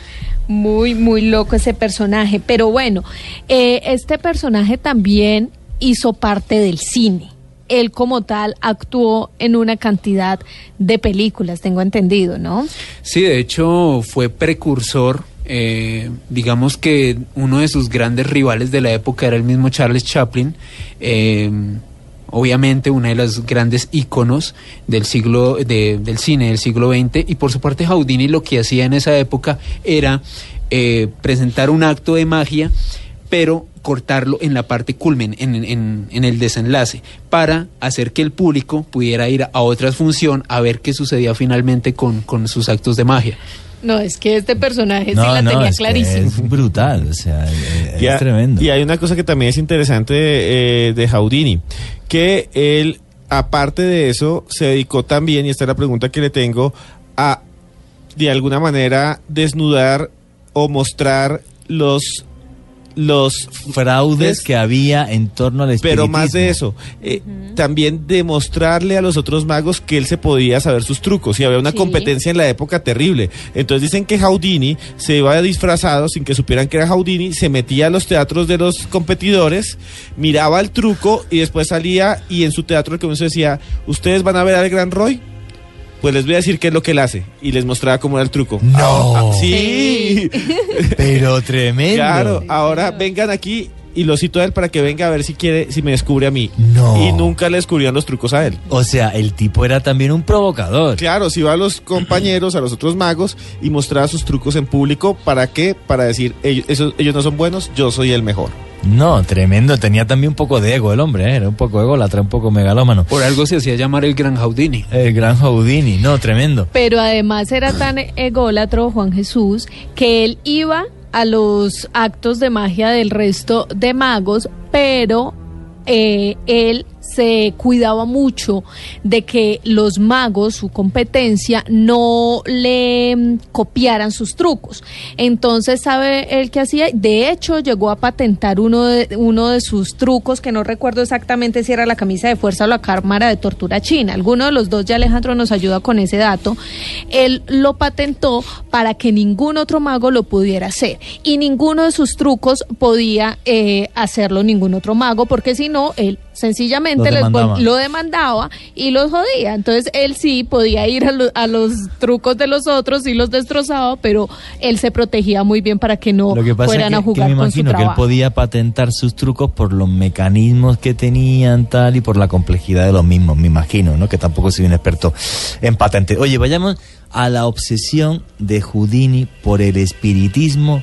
Muy, muy loco ese personaje. Pero bueno, eh, este personaje también hizo parte del cine. Él como tal actuó en una cantidad de películas, tengo entendido, ¿no? Sí, de hecho fue precursor. eh, digamos que uno de sus grandes rivales de la época era el mismo Charles Chaplin. eh, obviamente una de las grandes íconos del siglo de- del cine del siglo XX y por su parte Houdini lo que hacía en esa época era eh, presentar un acto de magia pero cortarlo en la parte culmen, en, en- en el desenlace, para hacer que el público pudiera ir a otra función a ver qué sucedía finalmente con, con sus actos de magia. No, es que este personaje sí No, la no, tenía es clarísima. es brutal, o sea, Y es tremendo. Y hay una cosa que también es interesante eh, de Houdini, que él, aparte de eso, se dedicó también, y esta es la pregunta que le tengo, a de alguna manera desnudar o mostrar los los fraudes que había en torno al espiritismo. pero más de eso, eh, también demostrarle a los otros magos que él se podía saber sus trucos y había una Sí. competencia en la época terrible. Entonces dicen que Houdini se iba disfrazado sin que supieran que era Houdini, se metía a los teatros de los competidores, miraba el truco y después salía y en su teatro el comienzo decía, ¿ustedes van a ver al Gran Roy? Pues les voy a decir qué es lo que él hace. Y les mostraba cómo era el truco. No. Ah, sí. (laughs) Pero tremendo. Claro, ahora vengan aquí y lo cito a él para que venga a ver si quiere, si me descubre a mí. No. Y nunca le descubrían los trucos a él. O sea, el tipo era también un provocador. Claro, si va a los compañeros, a los otros magos y mostraba sus trucos en público, ¿para qué? Para decir, ellos, esos- ellos no son buenos, yo soy el mejor. No, tremendo. Tenía también un poco de ego el hombre, ¿eh? era un poco ególatra, un poco megalómano. Por algo se hacía llamar el Gran Houdini. El gran Houdini, no, tremendo. Pero además era tan ególatro Juan Jesús que él iba a los actos de magia del resto de magos, pero eh, él se cuidaba mucho de que los magos, su competencia, no le mm, copiaran sus trucos. Entonces, ¿sabe él qué hacía? De hecho, llegó a patentar uno de, uno de sus trucos, que no recuerdo exactamente si era la camisa de fuerza o la cámara de tortura china. Alguno de los dos, ya Alejandro nos ayuda con ese dato. Él lo patentó para que ningún otro mago lo pudiera hacer. Y ninguno de sus trucos podía eh, hacerlo ningún otro mago, porque si no, él sencillamente Lo demandaba. lo demandaba y los jodía. Entonces él sí podía ir a, lo- a los trucos de los otros y los destrozaba, pero él se protegía muy bien para que no Lo que pasa fueran es a que jugar me con su imagino que él podía patentar sus trucos por los mecanismos que tenían tal y por la complejidad de los mismos, me imagino, ¿no? Que tampoco soy un experto en patente. Oye, vayamos a la obsesión de Houdini por el espiritismo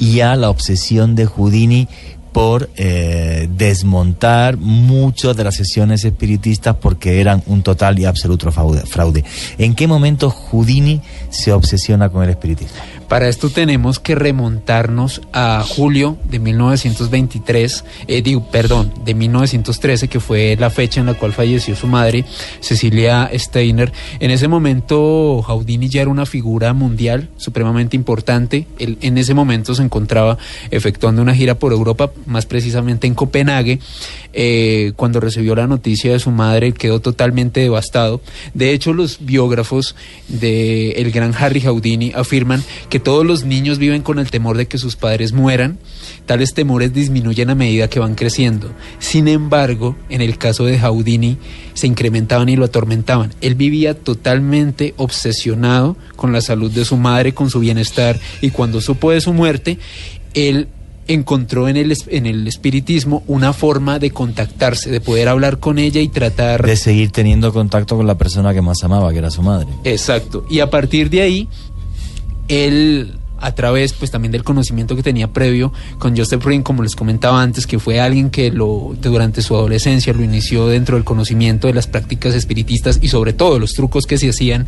y a la obsesión de Houdini por eh, desmontar muchas de las sesiones espiritistas porque eran un total y absoluto fraude. ¿En qué momento Houdini se obsesiona con el espiritismo? Para esto tenemos que remontarnos a julio de 1923, eh, digo, perdón, de 1913, que fue la fecha en la cual falleció su madre, Cecilia Steiner. En ese momento, Houdini ya era una figura mundial supremamente importante. En ese momento se encontraba efectuando una gira por Europa, más precisamente en Copenhague. Eh, cuando recibió la noticia de su madre, quedó totalmente devastado. De hecho, los biógrafos del el gran Harry Houdini afirman que todos los niños viven con el temor de que sus padres mueran. Tales temores disminuyen a medida que van creciendo. Sin embargo, en el caso de Houdini, se incrementaban y lo atormentaban. Él vivía totalmente obsesionado con la salud de su madre, con su bienestar, y cuando supo de su muerte, él encontró en el, en el espiritismo una forma de contactarse, de poder hablar con ella y tratar... De seguir teniendo contacto con la persona que más amaba, que era su madre. Exacto. Y a partir de ahí, él a través pues también del conocimiento que tenía previo con Joseph Ring, como les comentaba antes, que fue alguien que lo durante su adolescencia lo inició dentro del conocimiento de las prácticas espiritistas y sobre todo los trucos que se hacían,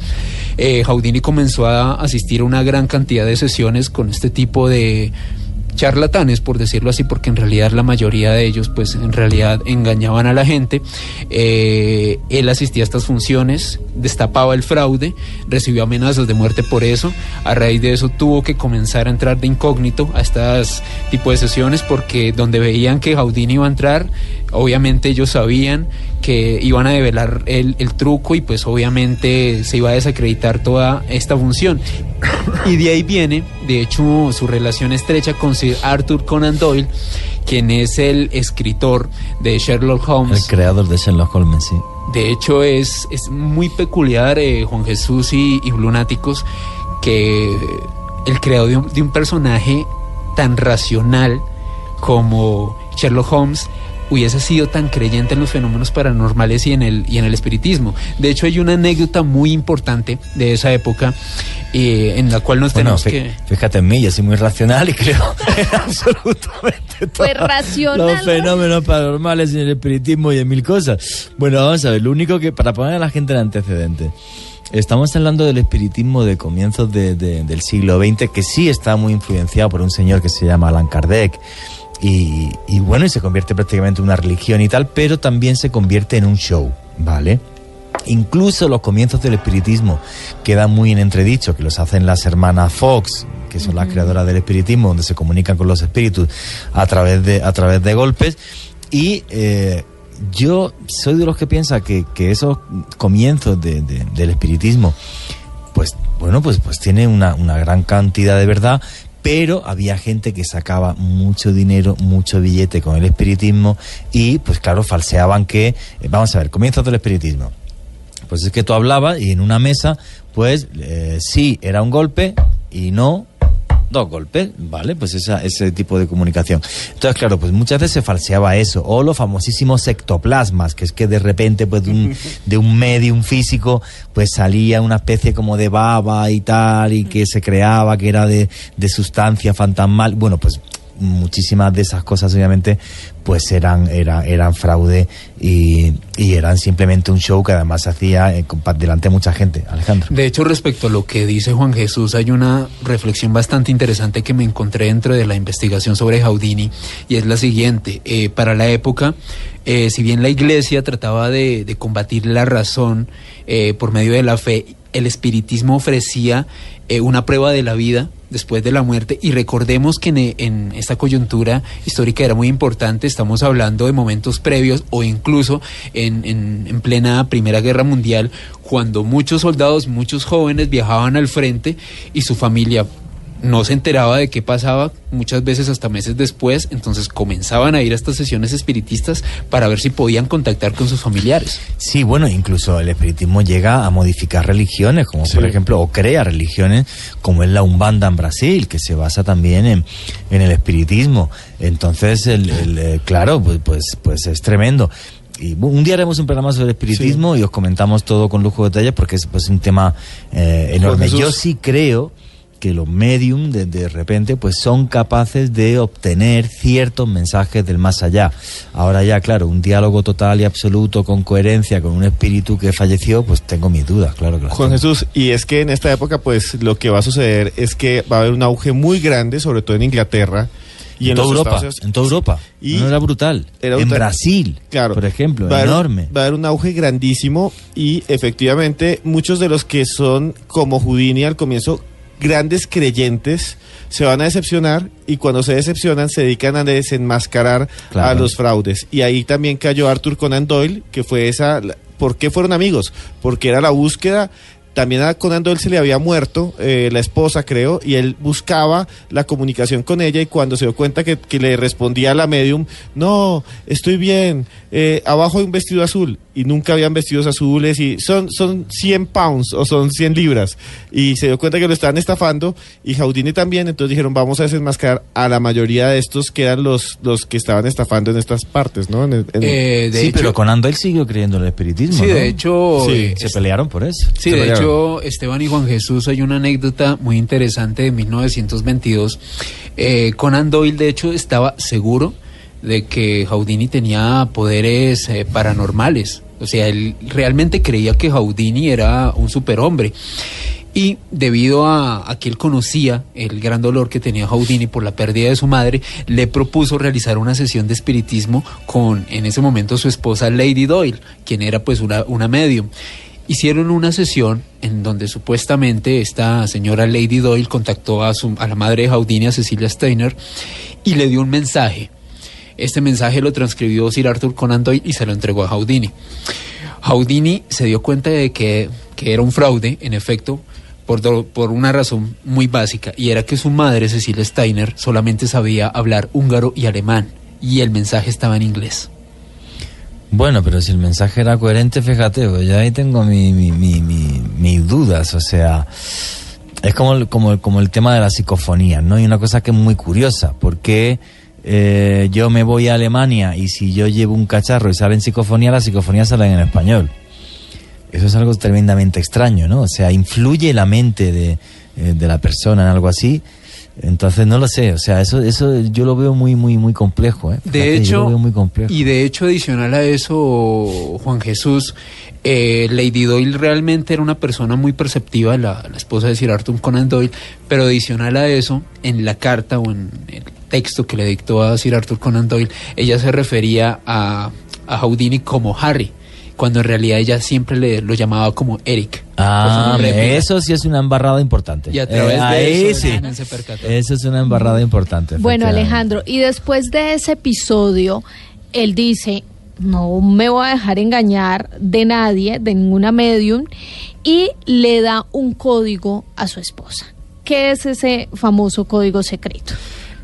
eh, Houdini comenzó a asistir a una gran cantidad de sesiones con este tipo de charlatanes, por decirlo así, porque en realidad la mayoría de ellos, pues en realidad engañaban a la gente. Eh, él asistía a estas funciones, destapaba el fraude, recibió amenazas de muerte por eso. A raíz de eso tuvo que comenzar a entrar de incógnito a estas tipos de sesiones, porque donde veían que Jaudini iba a entrar, obviamente ellos sabían que iban a develar el, el, truco y pues obviamente se iba a desacreditar toda esta función. Y de ahí viene, de hecho, su relación estrecha con Sir Arthur Conan Doyle, quien es el escritor de Sherlock Holmes. El creador de Sherlock Holmes, sí. De hecho, es, es muy peculiar, eh, Juan Jesús y, y Lunáticos, que el creador de un, de un personaje tan racional como Sherlock Holmes hubiese sido tan creyente en los fenómenos paranormales y en el, y en el espiritismo. De hecho, hay una anécdota muy importante de esa época eh, en la cual nos Bueno, tenemos que... Fíjate en mí, yo soy muy racional y creo (laughs) en absolutamente Pues todos racional. los fenómenos paranormales en el espiritismo y en mil cosas. Bueno, vamos a ver, lo único que, para poner a la gente en antecedente, estamos hablando del espiritismo de comienzos de- de- del siglo XX, que sí está muy influenciado por un señor que se llama Alan Kardec. Y, y bueno, y se convierte prácticamente en una religión y tal, pero también se convierte en un show, ¿vale? Incluso los comienzos del espiritismo quedan muy en entredicho, que los hacen las hermanas Fox, que son las creadoras del espiritismo, donde se comunican con los espíritus a través de, a través de golpes. Y eh, yo soy de los que piensa que, que esos comienzos de- de- del espiritismo, pues bueno, pues, pues tiene una, una gran cantidad de verdad, pero había gente que sacaba mucho dinero, mucho billete con el espiritismo y pues claro, falseaban que, eh, vamos a ver, comienzos del espiritismo. Pues es que tú hablabas y en una mesa, pues eh, sí era un golpe y no dos golpes, ¿vale? Pues esa, ese tipo de comunicación. Entonces, claro, pues muchas veces se falseaba eso. O los famosísimos ectoplasmas, que es que de repente, pues de un, (laughs) de un medium físico, pues salía una especie como de baba y tal, y que se creaba que era de, de sustancia fantasmal. Bueno, pues muchísimas de esas cosas obviamente pues eran eran eran fraude y, y eran simplemente un show que además se hacía eh, delante de mucha gente Alejandro De hecho, respecto a lo que dice Juan Jesús, hay una reflexión bastante interesante que me encontré dentro de la investigación sobre Houdini y es la siguiente. Eh, para la época, eh, si bien la iglesia trataba de, de combatir la razón eh, por medio de la fe, el espiritismo ofrecía eh, una prueba de la vida después de la muerte. Y recordemos que en, en esta coyuntura histórica era muy importante, estamos hablando de momentos previos o incluso en, en- en plena Primera Guerra Mundial, cuando muchos soldados, muchos jóvenes viajaban al frente y su familia no se enteraba de qué pasaba muchas veces hasta meses después, entonces comenzaban a ir a estas sesiones espiritistas para ver si podían contactar con sus familiares. Sí, bueno, incluso el espiritismo llega a modificar religiones, como por ejemplo, o crea religiones, como es la Umbanda en Brasil, que se basa también en, en el espiritismo. Entonces, el, el, eh, claro, pues, pues, pues es tremendo. Y un día haremos un programa sobre espiritismo y os comentamos todo con lujo de detalles porque es pues, un tema eh, enorme. Yo sí creo que los medium de, de repente pues son capaces de obtener ciertos mensajes del más allá. Ahora ya, claro, un diálogo total y absoluto con coherencia con un espíritu que falleció, pues tengo mis dudas, claro que Juan tengo. Jesús, y es que en esta época, pues lo que va a suceder es que va a haber un auge muy grande, sobre todo en Inglaterra y en, en toda Europa, Estados Unidos. en toda Europa. Y no era brutal. era en brutal. Brasil, Claro. por ejemplo, va enorme. va a haber un auge grandísimo y efectivamente muchos de los que son como Houdini al comienzo grandes creyentes se van a decepcionar y cuando se decepcionan se dedican a desenmascarar Claro. a los fraudes. Y ahí también cayó Arthur Conan Doyle, que fue esa... ¿Por qué fueron amigos? Porque era la búsqueda... También a Conan Doyle se le había muerto eh, la esposa, creo, y él buscaba la comunicación con ella y cuando se dio cuenta que, que le respondía a la medium, no, estoy bien, eh, abajo hay un vestido azul y nunca habían vestidos azules y son, son 100 pounds o son 100 libras y se dio cuenta que lo estaban estafando y Jaudini también, entonces dijeron vamos a desenmascarar a la mayoría de estos que eran los, los que estaban estafando en estas partes, ¿no? En el- en- Eh, de sí, hecho- pero Conan Doyle siguió creyendo en el espiritismo. Sí, ¿no? de hecho, Sí, eh, se pelearon por eso. Sí, Se de pelearon. hecho, Esteban y Juan Jesús, hay una anécdota muy interesante de 1922. Eh, Conan Doyle, de hecho, estaba seguro de que Houdini tenía poderes eh, paranormales. O sea, él realmente creía que Houdini era un superhombre. Y debido a, que él conocía el gran dolor que tenía Houdini por la pérdida de su madre, le propuso realizar una sesión de espiritismo con, en ese momento, su esposa Lady Doyle, quien era pues una, una medium. Hicieron una sesión en donde supuestamente esta señora Lady Doyle contactó a, su, a la madre de Houdini, a Cecilia Steiner, y le dio un mensaje. Este mensaje lo transcribió Sir Arthur Conan Doyle y se lo entregó a Houdini. Houdini se dio cuenta de que, que era un fraude, en efecto, por, por una razón muy básica, y era que su madre, Cecilia Steiner, solamente sabía hablar húngaro y alemán, y el mensaje estaba en inglés. Bueno, pero si el mensaje era coherente, fíjate, pues ya ahí tengo mi, mi- mi- mis dudas, o sea, es como, el- como, el- como el tema de la psicofonía, ¿no? Y una cosa que es muy curiosa, porque eh, yo me voy a Alemania y si yo llevo un cacharro y sale en psicofonía, la psicofonía sale en español. Eso es algo tremendamente extraño, ¿no? O sea, influye la mente de, eh, de la persona en algo así. Entonces no lo sé, o sea, eso eso yo lo veo muy muy muy complejo, ¿eh? De yo hecho, lo veo muy complejo. y de hecho adicional a eso, Juan Jesús, eh, Lady Doyle realmente era una persona muy perceptiva, la, la esposa de Sir Arthur Conan Doyle, pero adicional a eso, en la carta o en el texto que le dictó a Sir Arthur Conan Doyle, ella se refería a, a Houdini como Harry, cuando en realidad ella siempre le, lo llamaba como Eric. Ah, réplica. eso sí es una embarrada importante. Y a través Eh, de ahí eso, sí. Se percató. Eso es una embarrada importante. Bueno. Alejandro, y después de ese episodio, él dice, no me voy a dejar engañar de nadie, de ninguna medium, y le da un código a su esposa. ¿Qué es ese famoso código secreto?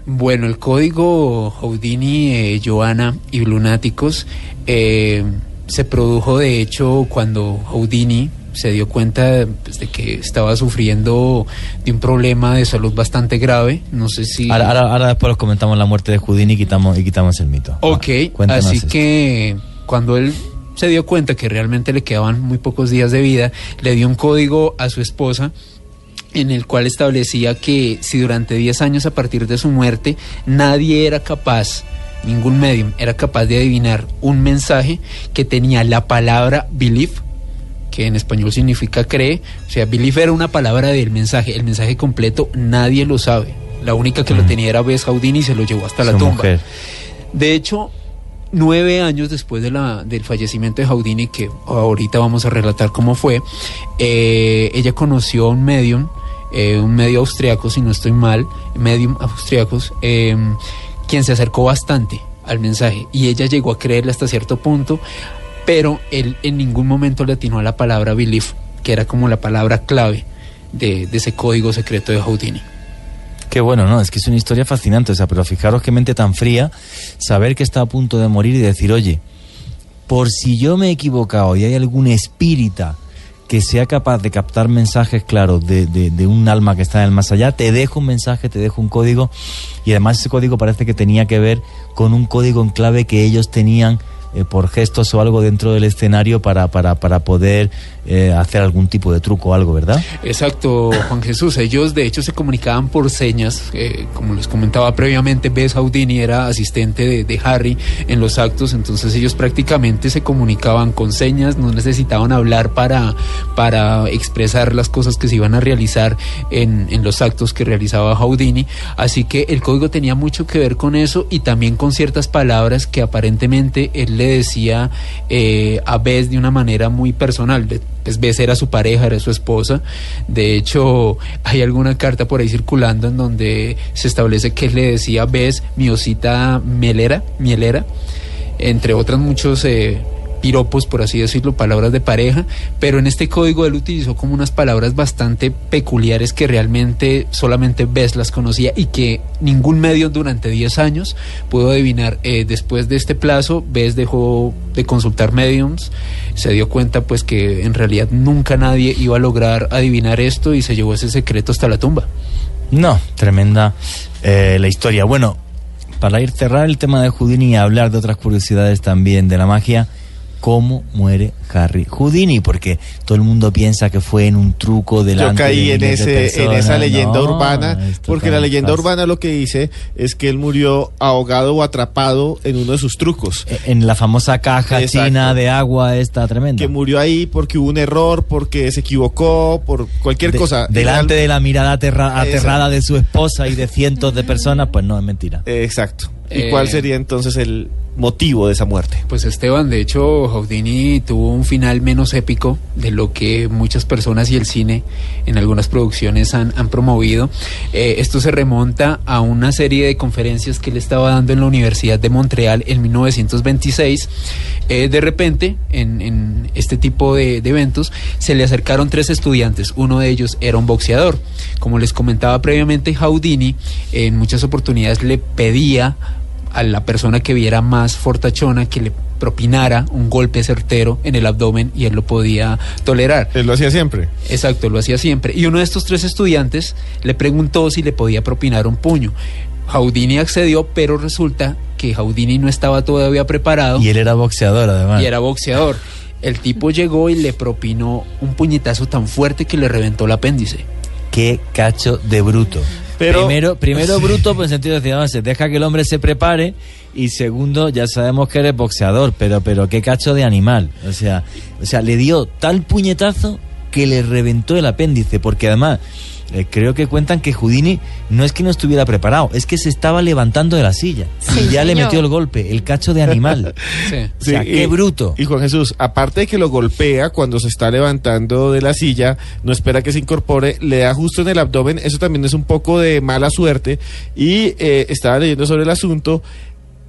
Bueno, el código Houdini, eh, Joana y Lunáticos eh, se produjo de hecho cuando Houdini se dio cuenta pues, de que estaba sufriendo de un problema de salud bastante grave. No sé si... Ahora, ahora, ahora después comentamos la muerte de Houdini y quitamos, y quitamos el mito. Ok, cuéntanos así esto. que cuando él se dio cuenta que realmente le quedaban muy pocos días de vida, le dio un código a su esposa en el cual establecía que si durante 10 años a partir de su muerte nadie era capaz, ningún medium era capaz de adivinar un mensaje que tenía la palabra believe, que en español significa cree, o sea, believe era una palabra del mensaje, el mensaje completo nadie lo sabe. La única que lo tenía era Bess Houdini y se lo llevó hasta la tumba. mujer. De hecho, nueve años después de la, del fallecimiento de Houdini, que ahorita vamos a relatar cómo fue, eh, ella conoció a un medium, eh, un medio austriaco, si no estoy mal, medium austriacos, eh, quien se acercó bastante al mensaje y ella llegó a creerle hasta cierto punto, pero él en ningún momento le atinó a la palabra belief, que era como la palabra clave de, de ese código secreto de Houdini. Qué bueno, ¿no? Es que es una historia fascinante, o sea, pero fijaros qué mente tan fría, saber que está a punto de morir y decir, oye, por si yo me he equivocado y hay algún espírita que sea capaz de captar mensajes claros de, de- de un alma que está en el más allá, te dejo un mensaje, te dejo un código, y además ese código parece que tenía que ver con un código en clave que ellos tenían eh, por gestos o algo dentro del escenario para, para, para poder eh, hacer algún tipo de truco o algo, ¿verdad? Exacto, Juan Jesús. Ellos de hecho se comunicaban por señas. eh, como les comentaba previamente, Bess Houdini era asistente de, Harry en los actos, entonces ellos prácticamente se comunicaban con señas, no necesitaban hablar para, para expresar las cosas que se iban a realizar en, en los actos que realizaba Houdini. Así que el código tenía mucho que ver con eso y también con ciertas palabras que aparentemente él le decía eh, a Bess de una manera muy personal. Pues Bess era su pareja, era su esposa. De hecho, hay alguna carta por ahí circulando en donde se establece que le decía a Bess, mi osita mielera, entre otras muchos eh, piropos, por así decirlo, palabras de pareja, pero en este código él utilizó como unas palabras bastante peculiares que realmente solamente Bess las conocía y que ningún medio durante 10 años pudo adivinar. Eh, después de este plazo, Bess dejó de consultar mediums, se dio cuenta pues que en realidad nunca nadie iba a lograr adivinar esto y se llevó ese secreto hasta la tumba. No, tremenda eh, la historia. Bueno, para ir cerrar el tema de Houdini y hablar de otras curiosidades también de la magia, ¿cómo muere Harry Houdini? Porque todo el mundo piensa que fue en un truco delante Yo caí de en, ese, en esa leyenda No, urbana, porque la leyenda fácil. urbana lo que dice es que él murió ahogado o atrapado en uno de sus trucos. En la famosa caja Exacto. china de agua esta tremenda. Que murió ahí porque hubo un error, porque se equivocó, por cualquier De- cosa. delante de la mirada aterra- Exacto. aterrada de su esposa y de cientos de personas, pues no, es mentira. Exacto. ¿Y Eh, cuál sería entonces el motivo de esa muerte? Pues Esteban, de hecho, Houdini tuvo un final menos épico de lo que muchas personas y el cine en algunas producciones han, han promovido. Eh, esto se remonta a una serie de conferencias que él estaba dando en la Universidad de Montreal en 1926. Eh, de repente, en, en este tipo de, de eventos, se le acercaron tres estudiantes. Uno de ellos era un boxeador. Como les comentaba previamente, Houdini en muchas oportunidades le pedía a la persona que viera más fortachona que le propinara un golpe certero en el abdomen y él lo podía tolerar. Él lo hacía siempre. Exacto, lo hacía siempre. Y uno de estos tres estudiantes le preguntó si le podía propinar un puño. Houdini accedió, pero resulta que Houdini no estaba todavía preparado Y él era boxeador además. y era boxeador. El tipo llegó y le propinó un puñetazo tan fuerte que le reventó el apéndice. Qué cacho de bruto. Pero- primero, primero (laughs) bruto, pues en sentido de decir, se deja que el hombre se prepare. Y segundo, ya sabemos que eres boxeador, pero, pero qué cacho de animal. O sea, o sea, le dio tal puñetazo que le reventó el apéndice, porque además eh, creo que cuentan que Houdini no es que no estuviera preparado, es que se estaba levantando de la silla Sí, y ya le metió el golpe, el cacho de animal. (laughs) Sí. O sea, qué bruto. Y Juan Jesús, aparte de que lo golpea cuando se está levantando de la silla, no espera que se incorpore, le da justo en el abdomen, eso también es un poco de mala suerte. Y eh, estaba leyendo sobre el asunto,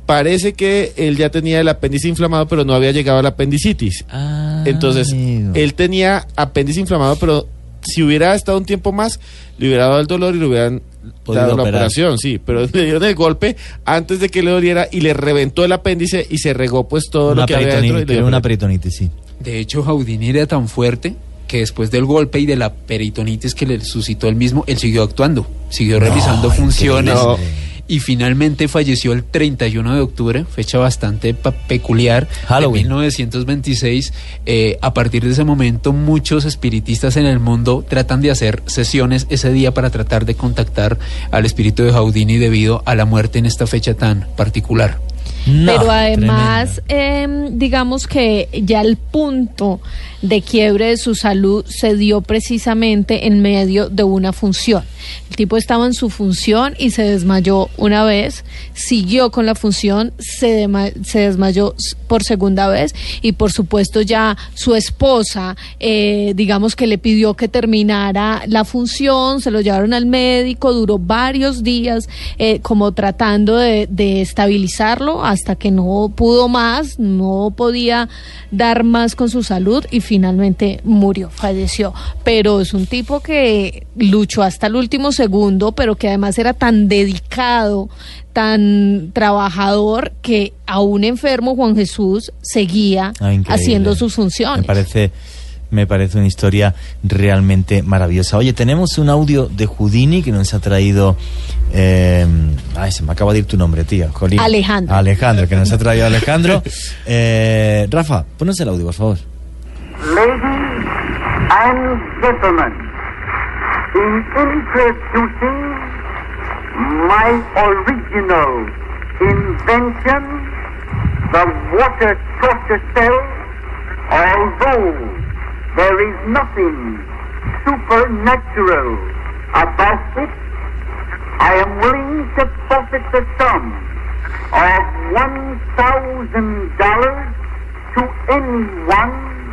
parece que él ya tenía el apéndice inflamado, pero no había llegado a la apendicitis. Ah, Entonces, amigo. él tenía apéndice inflamado, pero si hubiera estado un tiempo más, le hubiera dado el dolor y le hubieran Podido dado la operar. operación, sí, pero (laughs) le dieron el golpe antes de que le doliera y le reventó el apéndice y se regó pues todo una, lo que había dentro. y le dio una peritonitis, sí. De hecho, Houdini era tan fuerte que después del golpe y de la peritonitis que le suscitó él mismo, él siguió actuando, siguió realizando funciones increíble. Y finalmente falleció el 31 de octubre, fecha bastante pa- peculiar Halloween. de 1926. Eh, a partir de ese momento, muchos espiritistas en el mundo tratan de hacer sesiones ese día para tratar de contactar al espíritu de Houdini debido a la muerte en esta fecha tan particular. No, Pero además, em, digamos que ya el punto de quiebre de su salud se dio precisamente en medio de una función. El tipo estaba en su función y se desmayó una vez, siguió con la función, se, desmayó por segunda vez y por supuesto ya su esposa, eh, digamos que le pidió que terminara la función, se lo llevaron al médico, duró varios días eh, como tratando de, de estabilizarlo hasta que no pudo más, no podía dar más con su salud y finalmente murió, falleció. Pero es un tipo que luchó hasta el último segundo, pero que además era tan dedicado, tan trabajador, que aún enfermo Juan Jesús seguía Ah, haciendo sus Me funciones. parece me parece una historia realmente maravillosa. Oye, tenemos un audio de Houdini que nos ha traído. eh, ay, se me acaba de ir tu nombre, tía. Jolín. Alejandro. Alejandro, que nos ha traído Alejandro. (laughs) Eh, Rafa, ponos el audio, por favor. Ladies and gentlemen, in introducing my original invention, the water torture cell, although there is nothing supernatural about it, I am willing to forfeit the sum of $1,000 to anyone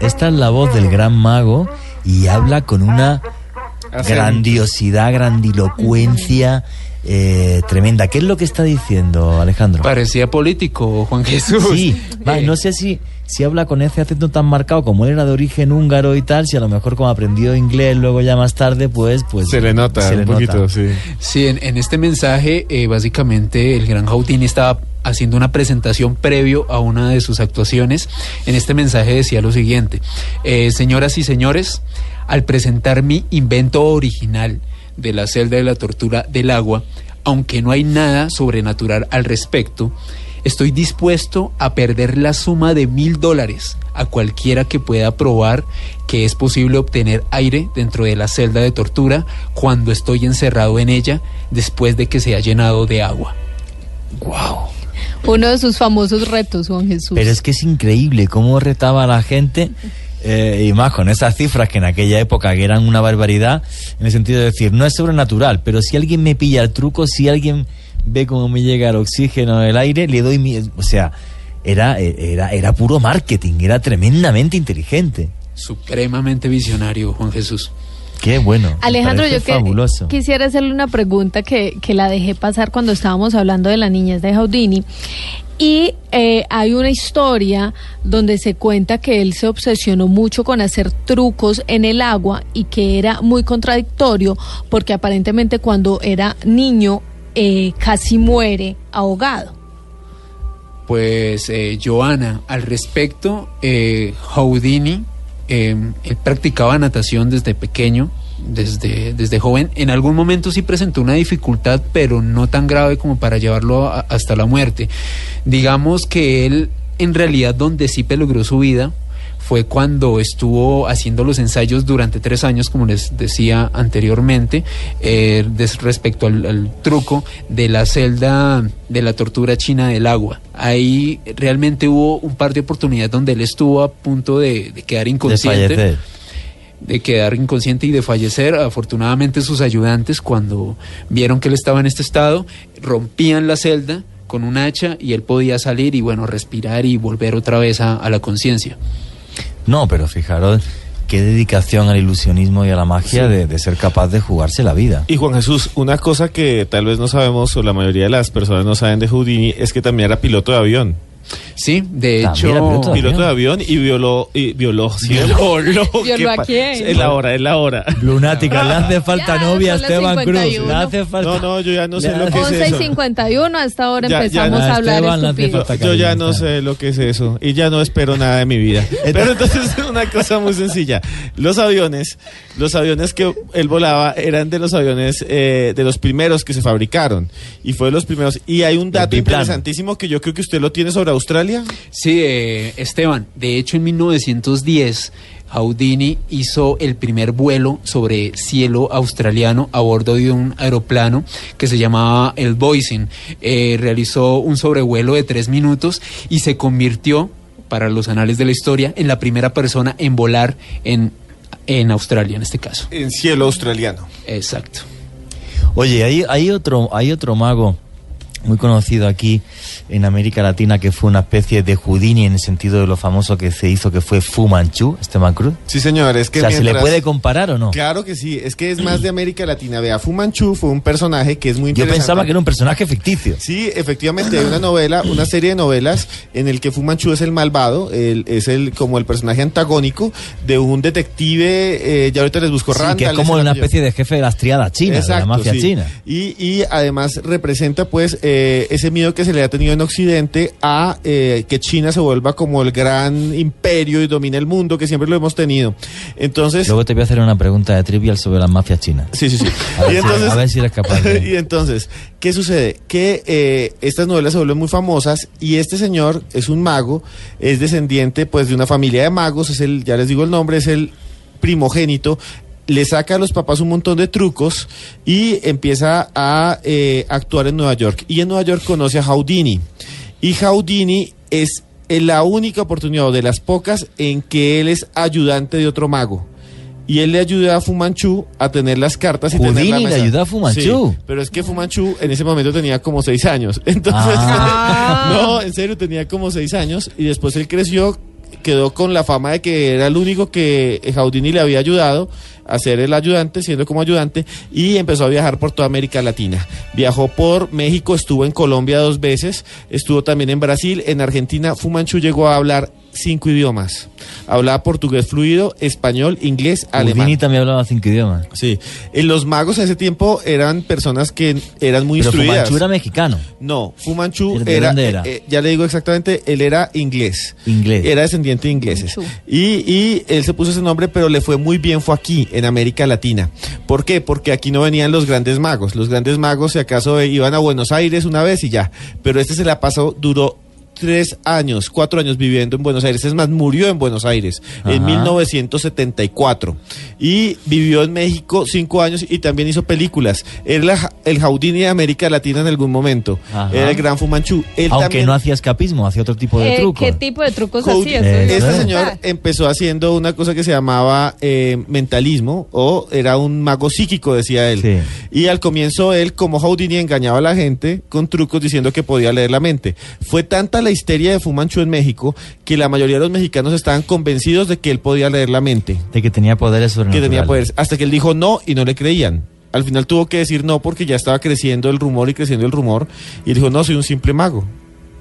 Esta es la voz del gran mago y habla con una grandiosidad, grandilocuencia eh, tremenda. ¿Qué es lo que está diciendo Alejandro? Parecía político, Juan Jesús. Sí, va, no sé si, si habla con ese acento tan marcado como él era de origen húngaro y tal, si a lo mejor como aprendió inglés luego ya más tarde, pues... pues Se le nota se le un poquito, sí. Sí, en, en este mensaje, eh, básicamente, el gran Houdini estaba haciendo una presentación previo a una de sus actuaciones. En este mensaje decía lo siguiente, eh, señoras y señores, al presentar mi invento original de la celda de la tortura del agua, aunque no hay nada sobrenatural al respecto, estoy dispuesto a perder la suma de mil dólares a cualquiera que pueda probar que es posible obtener aire dentro de la celda de tortura cuando estoy encerrado en ella después de que se ha llenado de agua. ¡Wow! Uno de sus famosos retos, Juan Jesús. Pero es que es increíble cómo retaba a la gente, eh, y más con esas cifras que en aquella época que eran una barbaridad, en el sentido de decir, no es sobrenatural, pero si alguien me pilla el truco, si alguien ve cómo me llega el oxígeno, el aire, le doy mi... O sea, era, era, era puro marketing, era tremendamente inteligente. Supremamente visionario, Juan Jesús. Qué bueno. Alejandro, yo que- fabuloso. quisiera hacerle una pregunta que, que la dejé pasar cuando estábamos hablando de la niñez de Houdini. Y eh, hay una historia donde se cuenta que él se obsesionó mucho con hacer trucos en el agua y que era muy contradictorio porque aparentemente cuando era niño eh, casi muere ahogado. Pues, eh, Joana, al respecto, eh, Houdini, él practicaba natación desde pequeño, desde, desde joven. En algún momento sí presentó una dificultad, pero no tan grave como para llevarlo a- hasta la muerte. Digamos que él, en realidad, donde sí peligró su vida fue cuando estuvo haciendo los ensayos durante tres años, como les decía anteriormente, eh, respecto al, al truco de la celda de la tortura china del agua. Ahí realmente hubo un par de oportunidades donde él estuvo a punto de, de quedar inconsciente. De quedar inconsciente y de fallecer. Afortunadamente sus ayudantes cuando vieron que él estaba en este estado, rompían la celda con un hacha y él podía salir y bueno, respirar y volver otra vez a, a la conciencia. No, pero fijaros qué dedicación al ilusionismo y a la magia de, de ser capaz de jugarse la vida. Y Juan Jesús, una cosa que tal vez no sabemos o la mayoría de las personas no saben de Houdini es que también era piloto de avión. Sí, de También hecho, piloto de Piloto de avión y violó, y violó, sí, Violó. violó. ¿Violó (laughs) ¿Qué a quién? Es la hora, es la hora. Lunática, le hace falta Ya, novia a Esteban Cruz. 51. Le hace falta. No, no, yo ya no sé lo que es 11 y eso. 51, hasta ahora Ya- ya empezamos no, a hablar Esteban, falta Yo ya no sé lo que es eso y ya no espero nada de mi vida. (laughs) Pero entonces es una cosa muy sencilla. Los aviones, los aviones que él volaba eran de los aviones eh, de los primeros que se fabricaron y fue de los primeros. Y hay un dato interesantísimo que yo creo que usted lo tiene sobre Australia. Sí, eh, Esteban, de hecho en 1910 Houdini hizo el primer vuelo sobre cielo australiano a bordo de un aeroplano que se llamaba el Boeing. Eh, realizó un sobrevuelo de tres minutos y se convirtió, para los anales de la historia, en la primera persona en volar en, en Australia, en este caso. En cielo australiano. Exacto. Oye, hay, hay otro, hay otro mago muy conocido aquí en América Latina que fue una especie de Houdini en el sentido de lo famoso que se hizo que fue Fu Manchu, Esteban Cruz. Sí, señor, es que o sea, ¿se le puede comparar o no? Claro que sí, es que es más de América Latina. Vea, Fu Manchu fue un personaje que es muy Yo interesante. pensaba que era un personaje ficticio. Sí, efectivamente, hay una novela, una serie de novelas en el que Fu Manchu es el malvado, el- es el como el personaje antagónico de un detective, eh, ya ahorita les busco Sí, Randall, que es como una especie de jefe de las triadas chinas, de la mafia sí. china. Y, y además representa pues eh, eh, ese miedo que se le ha tenido en Occidente a eh, que China se vuelva como el gran imperio y domine el mundo, que siempre lo hemos tenido. Entonces, Luego te voy a hacer una pregunta de trivial sobre la mafia china. Sí, sí, sí. A ver, Y si- entonces- a ver si eres capaz de... (laughs) y entonces, ¿qué sucede? Que eh, estas novelas se vuelven muy famosas y este señor es un mago, es descendiente pues de una familia de magos, es el, ya les digo el nombre, es el primogénito, le saca a los papás un montón de trucos y empieza a eh, actuar en Nueva York. Y en Nueva York conoce a Houdini. Y Houdini es eh, la única oportunidad, o de las pocas, en que él es ayudante de otro mago. Y él le ayuda a Fu Manchu a tener las cartas y tener la Houdini le mesa. ayuda a Fu Manchu. Sí, pero es que Fu Manchu en ese momento tenía como seis años. (laughs) Entonces, Ah. (laughs) no, en serio, tenía como seis años. Y después él creció, quedó con la fama de que era el único que Houdini le había ayudado a ser el ayudante, siendo como ayudante, y empezó a viajar por toda América Latina. Viajó por México, estuvo en Colombia dos veces, estuvo también en Brasil, en Argentina. Fu Manchu llegó a hablar cinco idiomas. Hablaba portugués fluido, español, inglés, alemán. Houdini también hablaba cinco idiomas. Sí, Eh, los magos en ese tiempo eran personas que eran muy Pero instruidas. Manchu era mexicano. No, Fu Manchu ¿De era, dónde era? eh, eh, ya le digo exactamente, él era inglés. Inglés. Era descendiente de ingleses. Y, y él se puso ese nombre, pero le fue muy bien, fue aquí, en América Latina. ¿Por qué? Porque aquí no venían los grandes magos. Los grandes magos, si acaso, iban a Buenos Aires una vez y ya. Pero este se la pasó, duró tres años, cuatro años viviendo en Buenos Aires. Es más, murió en Buenos Aires en Ajá. 1974. Y vivió en México cinco años y también hizo películas. Era la- el Houdini de América Latina en algún momento. Ajá. Era el gran Fu Manchu. Él Aunque también- no hacía escapismo, hacía otro tipo de Eh, truco. ¿Qué tipo de trucos Houd- hacía? Eh, Este eh. señor empezó haciendo una cosa que se llamaba eh, mentalismo o era un mago psíquico, decía él. Sí. Y al comienzo él, como Houdini, engañaba a la gente con trucos diciendo que podía leer la mente. Fue tanta la histeria de Fu Manchu en México que la mayoría de los mexicanos estaban convencidos de que él podía leer la mente, De que tenía poderes que sobrenaturales. tenía poderes, hasta que él dijo no y no le creían. Al final tuvo que decir no porque ya estaba creciendo el rumor y creciendo el rumor. Y dijo, no, soy un simple mago.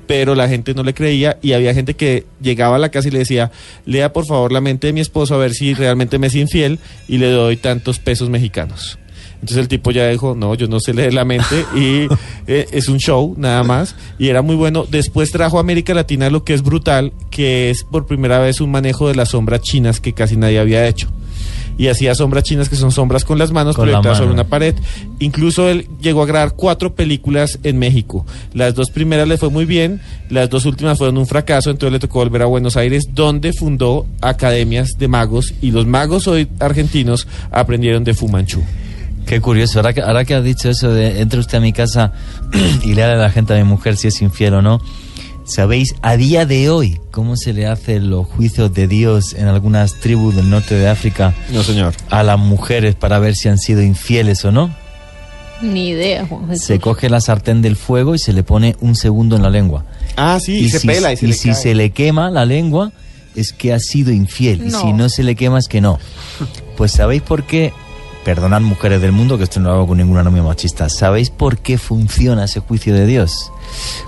Pero la gente no le creía y había gente que llegaba a la casa y le decía, lea por favor la mente de mi esposo a ver si realmente me es infiel y le doy tantos pesos mexicanos. Entonces el tipo ya dijo, no, yo no sé leer la mente (laughs) y eh, es un show nada más. Y era muy bueno. Después trajo a América Latina lo que es brutal, que es por primera vez un manejo de las sombras chinas que casi nadie había hecho. Y hacía sombras chinas que son sombras con las manos Con la proyectadas sobre mano. una pared. Incluso él llegó a grabar cuatro películas en México. Las dos primeras le fue muy bien, las dos últimas fueron un fracaso, entonces le tocó volver a Buenos Aires, donde fundó academias de magos y los magos hoy argentinos aprendieron de Fu Manchu. Qué curioso. Ahora que, ahora que has dicho eso de entre usted a mi casa (clears throat) y le a la gente a mi mujer si es infiel o no, ¿sabéis a día de hoy cómo se le hacen los juicios de Dios en algunas tribus del norte de África No, señor. a las mujeres para ver si han sido infieles o no? Ni idea, Juan Jesús. Se coge la sartén del fuego y se le pone un segundo en la lengua. Ah, sí, y, se si, pela y se y le si cae. se le quema la lengua es que ha sido infiel. Y si no se le quema es que no. (laughs) Pues ¿sabéis por qué? Perdonad mujeres del mundo que esto no lo hago con ninguna novia machista. ¿Sabéis por qué funciona ese juicio de Dios?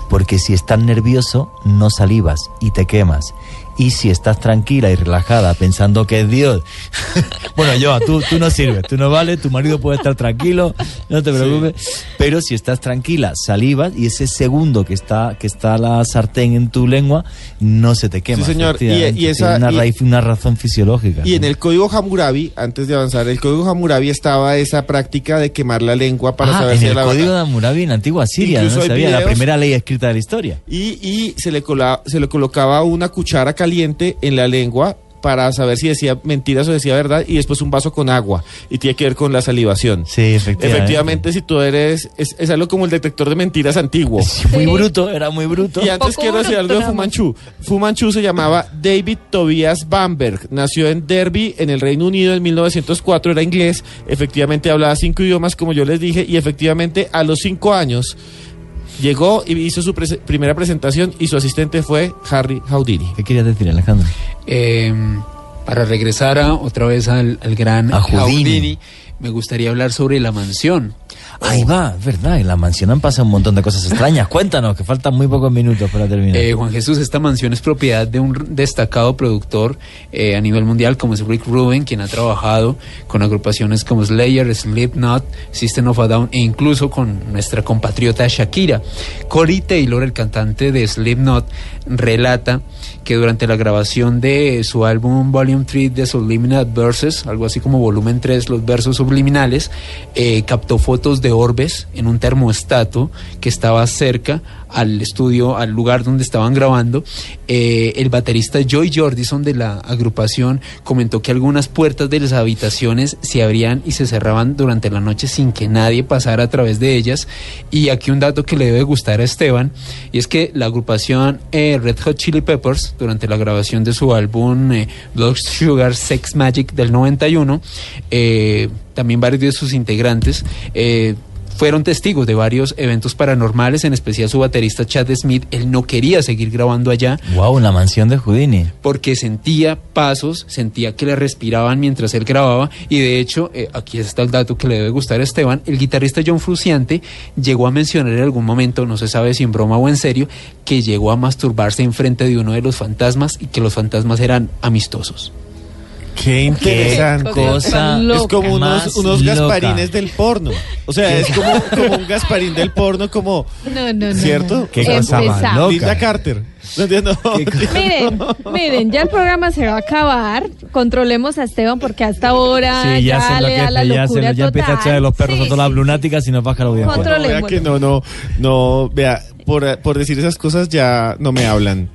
Porque si estás nervioso no salivas y te quemas. Y si estás tranquila y relajada pensando que es Dios, (laughs) bueno, Joa, tú, tú no sirves, tú no vales, tu marido puede estar tranquilo, no te preocupes. Pero si estás tranquila, salivas y ese segundo que está, que está la sartén en tu lengua, no se te quema. Sí, señor. Y- y esa- una, y- raíz, una razón fisiológica. Y en el código Hammurabi, antes de avanzar, el código Hammurabi estaba esa práctica de quemar la lengua para ah, saber en si el era código de. Hammurabi en antigua Siria, Incluso no sabía, la videos- primera ley escrita de la historia. Y, y se, le cola- se le colocaba una cuchara caliente en la lengua para saber si decía mentiras o decía verdad y después un vaso con agua y tiene que ver con la salivación. Sí, efectivamente. Efectivamente, si tú eres, es, es algo como el detector de mentiras antiguo. Muy bruto, era muy bruto. Y antes poco quiero decir algo de bruto, Fu Manchu. Fu Manchu se llamaba David Tobias Bamberg. Nació en Derby, en el Reino Unido, en 1904. Era inglés. Efectivamente hablaba cinco idiomas, como yo les dije. Y efectivamente, a los cinco años, llegó y hizo su primera presentación. Y su asistente fue Harry Houdini. ¿Qué querías decir, Alejandro? Eh, para regresar a- otra vez al, al gran A Houdini. me gustaría hablar sobre la mansión. Ahí va, verdad, en la mansión han pasado un montón de cosas extrañas. Cuéntanos, que faltan muy pocos minutos para terminar. Eh, Juan Jesús, esta mansión es propiedad de un destacado productor eh, a nivel mundial como es Rick Rubin, quien ha trabajado con agrupaciones como Slayer, Slipknot, System of a Down e incluso con nuestra compatriota Shakira. Corey Taylor, el cantante de Slipknot, relata que durante la grabación de su álbum Volume 3 de Subliminal Verses, algo así como volumen 3, los versos subliminales, eh, captó fotos de orbes en un termostato que estaba cerca al estudio, al lugar donde estaban grabando. Eh, el baterista Joy Jordison de la agrupación comentó que algunas puertas de las habitaciones se abrían y se cerraban durante la noche sin que nadie pasara a través de ellas. Y aquí un dato que le debe gustar a Esteban, y es que la agrupación eh, Red Hot Chili Peppers, durante la grabación de su álbum eh, Blood Sugar Sex Magic del 91, eh, también varios de sus integrantes, eh, fueron testigos de varios eventos paranormales, en especial su baterista Chad Smith. Él no quería seguir grabando allá Wow, la mansión de Houdini. porque sentía pasos, sentía que le respiraban mientras él grababa y de hecho, eh, aquí está el dato que le debe gustar a Esteban, el guitarrista John Fruciante llegó a mencionar en algún momento, no se sabe si en broma o en serio, que llegó a masturbarse enfrente de uno de los fantasmas y que los fantasmas eran amistosos. Qué interesante. Qué cosa es como unos, unos gasparines del porno. O sea, es como, como un gasparín del porno, como. No, no, no. ¿Cierto? Qué cosa más loca. Linda Carter. No entiendo. Miren, miren, ya el programa se va a acabar. Controlemos a Esteban porque hasta ahora Sí, ya, ya, se le da la enloquece, ya, se, locura ya empieza a total. echar de los perros Sí, a todas las lunáticas y nos baja la audiencia. Control- Vea que no, no, no, vea, por, por decir esas cosas ya no me hablan.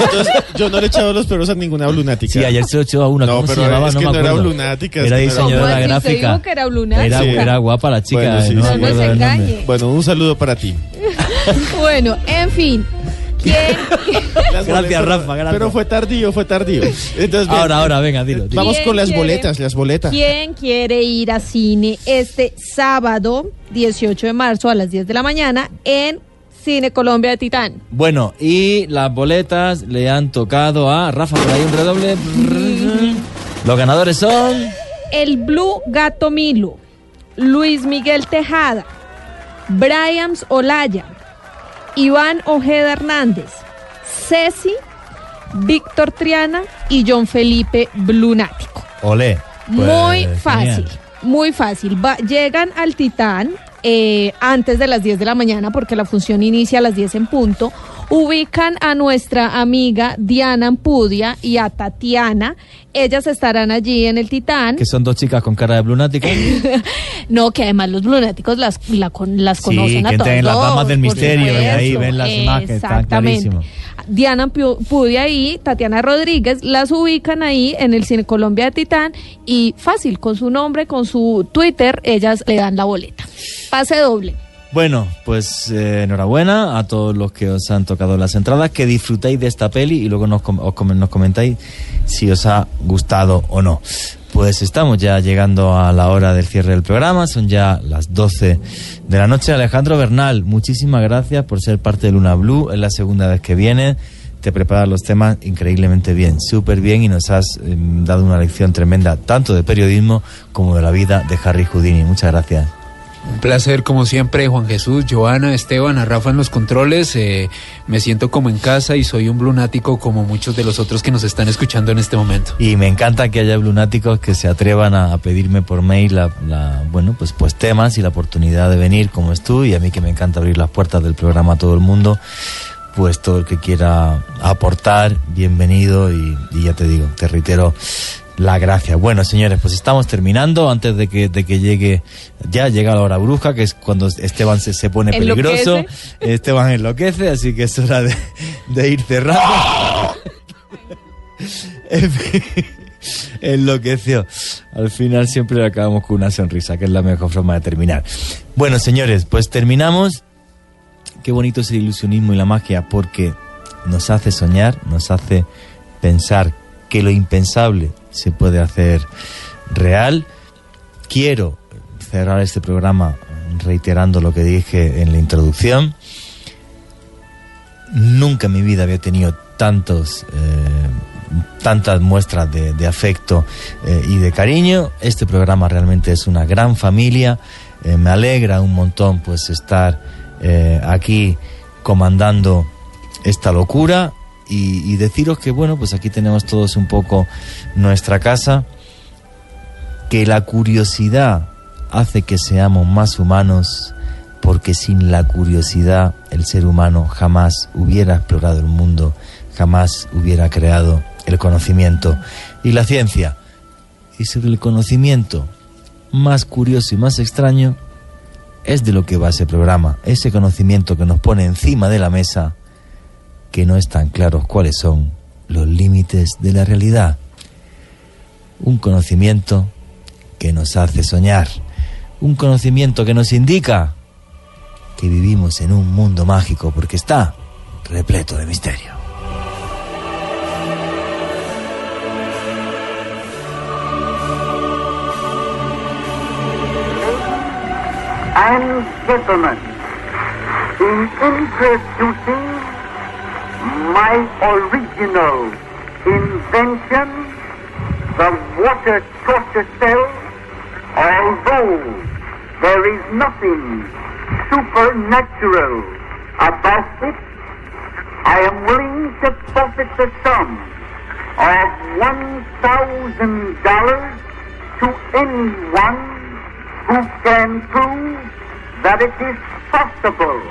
Entonces, yo no le he echado los perros a ninguna lunática. Sí, ayer se lo echó a una. No, ¿Cómo se pero llamaba? es no que me no era lunática, Era que no era- ¿Cómo diseñadora así? ¿Usted gráfica. dijo que era lunática? Era, Sí. era guapa la chica. Bueno, sí, no sí. No nombre. engañe. Bueno, un saludo para ti. (laughs) Bueno, en fin. ¿Quién? Gracias, boletas- Rafa, gracias. Pero fue tardío, fue tardío. Entonces, Ahora, ahora, venga, dilo. dilo. Vamos ¿Quién con las quiere? boletas, las boletas. ¿Quién quiere ir a cine este sábado 18 de marzo a las 10 de la mañana en Cine Colombia de Titán? Bueno, y las boletas le han tocado a Rafa por ahí un redoble. (laughs) Los ganadores son. El Blue Gato Milo, Luis Miguel Tejada, Bryams Olaya, Iván Ojeda Hernández, Ceci, Víctor Triana y John Felipe Blunático. Olé. Pues, Muy genial. fácil, muy fácil. Va- llegan al Titán eh, antes de las 10 de la mañana porque la función inicia a las 10 en punto. Ubican a nuestra amiga Diana Ampudia y a Tatiana. Ellas estarán allí en el Titán. Que son dos chicas con cara de lunática. (laughs) No, que además los lunáticos las, la las Sí, conocen a todos. en las damas del misterio y ahí ven las imágenes, Exactamente. Diana Pu- Pudia y Tatiana Rodríguez las ubican ahí en el Cine Colombia de Titán y fácil, con su nombre, con su Twitter, ellas le dan la boleta. Pase doble. Bueno, pues eh, enhorabuena a todos los que os han tocado las entradas, que disfrutéis de esta peli y luego nos, os nos comentáis si os ha gustado o no. Pues estamos ya llegando a la hora del cierre del programa, son ya las 12 de la noche. Alejandro Bernal, muchísimas gracias por ser parte de Luna Blue, es la segunda vez que vienes, te preparas los temas increíblemente bien, súper bien y nos has eh, dado una lección tremenda tanto de periodismo como de la vida de Harry Houdini. Muchas gracias. Un placer, como siempre, Juan Jesús, Joana, Esteban, a Rafa en los controles. eh, me siento como en casa y soy un lunático como muchos de los otros que nos están escuchando en este momento. Y me encanta que haya lunáticos que se atrevan a, pedirme por mail la, bueno, pues, pues temas y la oportunidad de venir como es tú y a mí que me encanta abrir las puertas del programa a todo el mundo. Pues todo el que quiera aportar, bienvenido y ya te digo, te reitero la gracia. Bueno, señores, pues estamos terminando antes de que, de que llegue, ya llega la hora bruja, que es cuando Esteban se, se pone peligroso. Esteban enloquece, así que es hora de, de ir cerrando. (laughs) En fin, Enloqueció. Al final siempre acabamos con una sonrisa, que es la mejor forma de terminar. Bueno, señores, pues terminamos. Qué bonito es el ilusionismo y la magia porque nos hace soñar, nos hace pensar que lo impensable se puede hacer real. Quiero cerrar este programa reiterando lo que dije en la introducción. Nunca en mi vida había tenido tantos, eh, tantas muestras de, afecto eh, y de cariño. Este programa realmente es una gran familia. Eh, me alegra un montón pues estar aquí comandando esta locura y, y deciros que bueno pues aquí tenemos todos un poco nuestra casa que la curiosidad hace que seamos más humanos porque sin la curiosidad el ser humano jamás hubiera explorado el mundo, jamás hubiera creado el conocimiento y la ciencia. Y sobre el conocimiento más curioso y más extraño es de lo que va ese programa, ese conocimiento que nos pone encima de la mesa que no están claros cuáles son los límites de la realidad. Un conocimiento que nos hace soñar, un conocimiento que nos indica que vivimos en un mundo mágico porque está repleto de misterio. My original invention, the water torture cell, although there is nothing supernatural about it, I am willing to forfeit the sum of $1,000 to anyone who can prove that it is possible.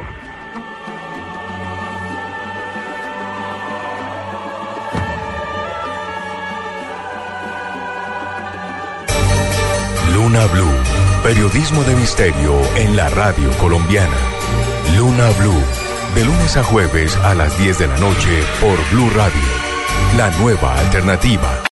Luna Blue, periodismo de misterio en la radio colombiana. Luna Blue, de lunes a jueves a las 10 de la noche por Blue Radio, la nueva alternativa.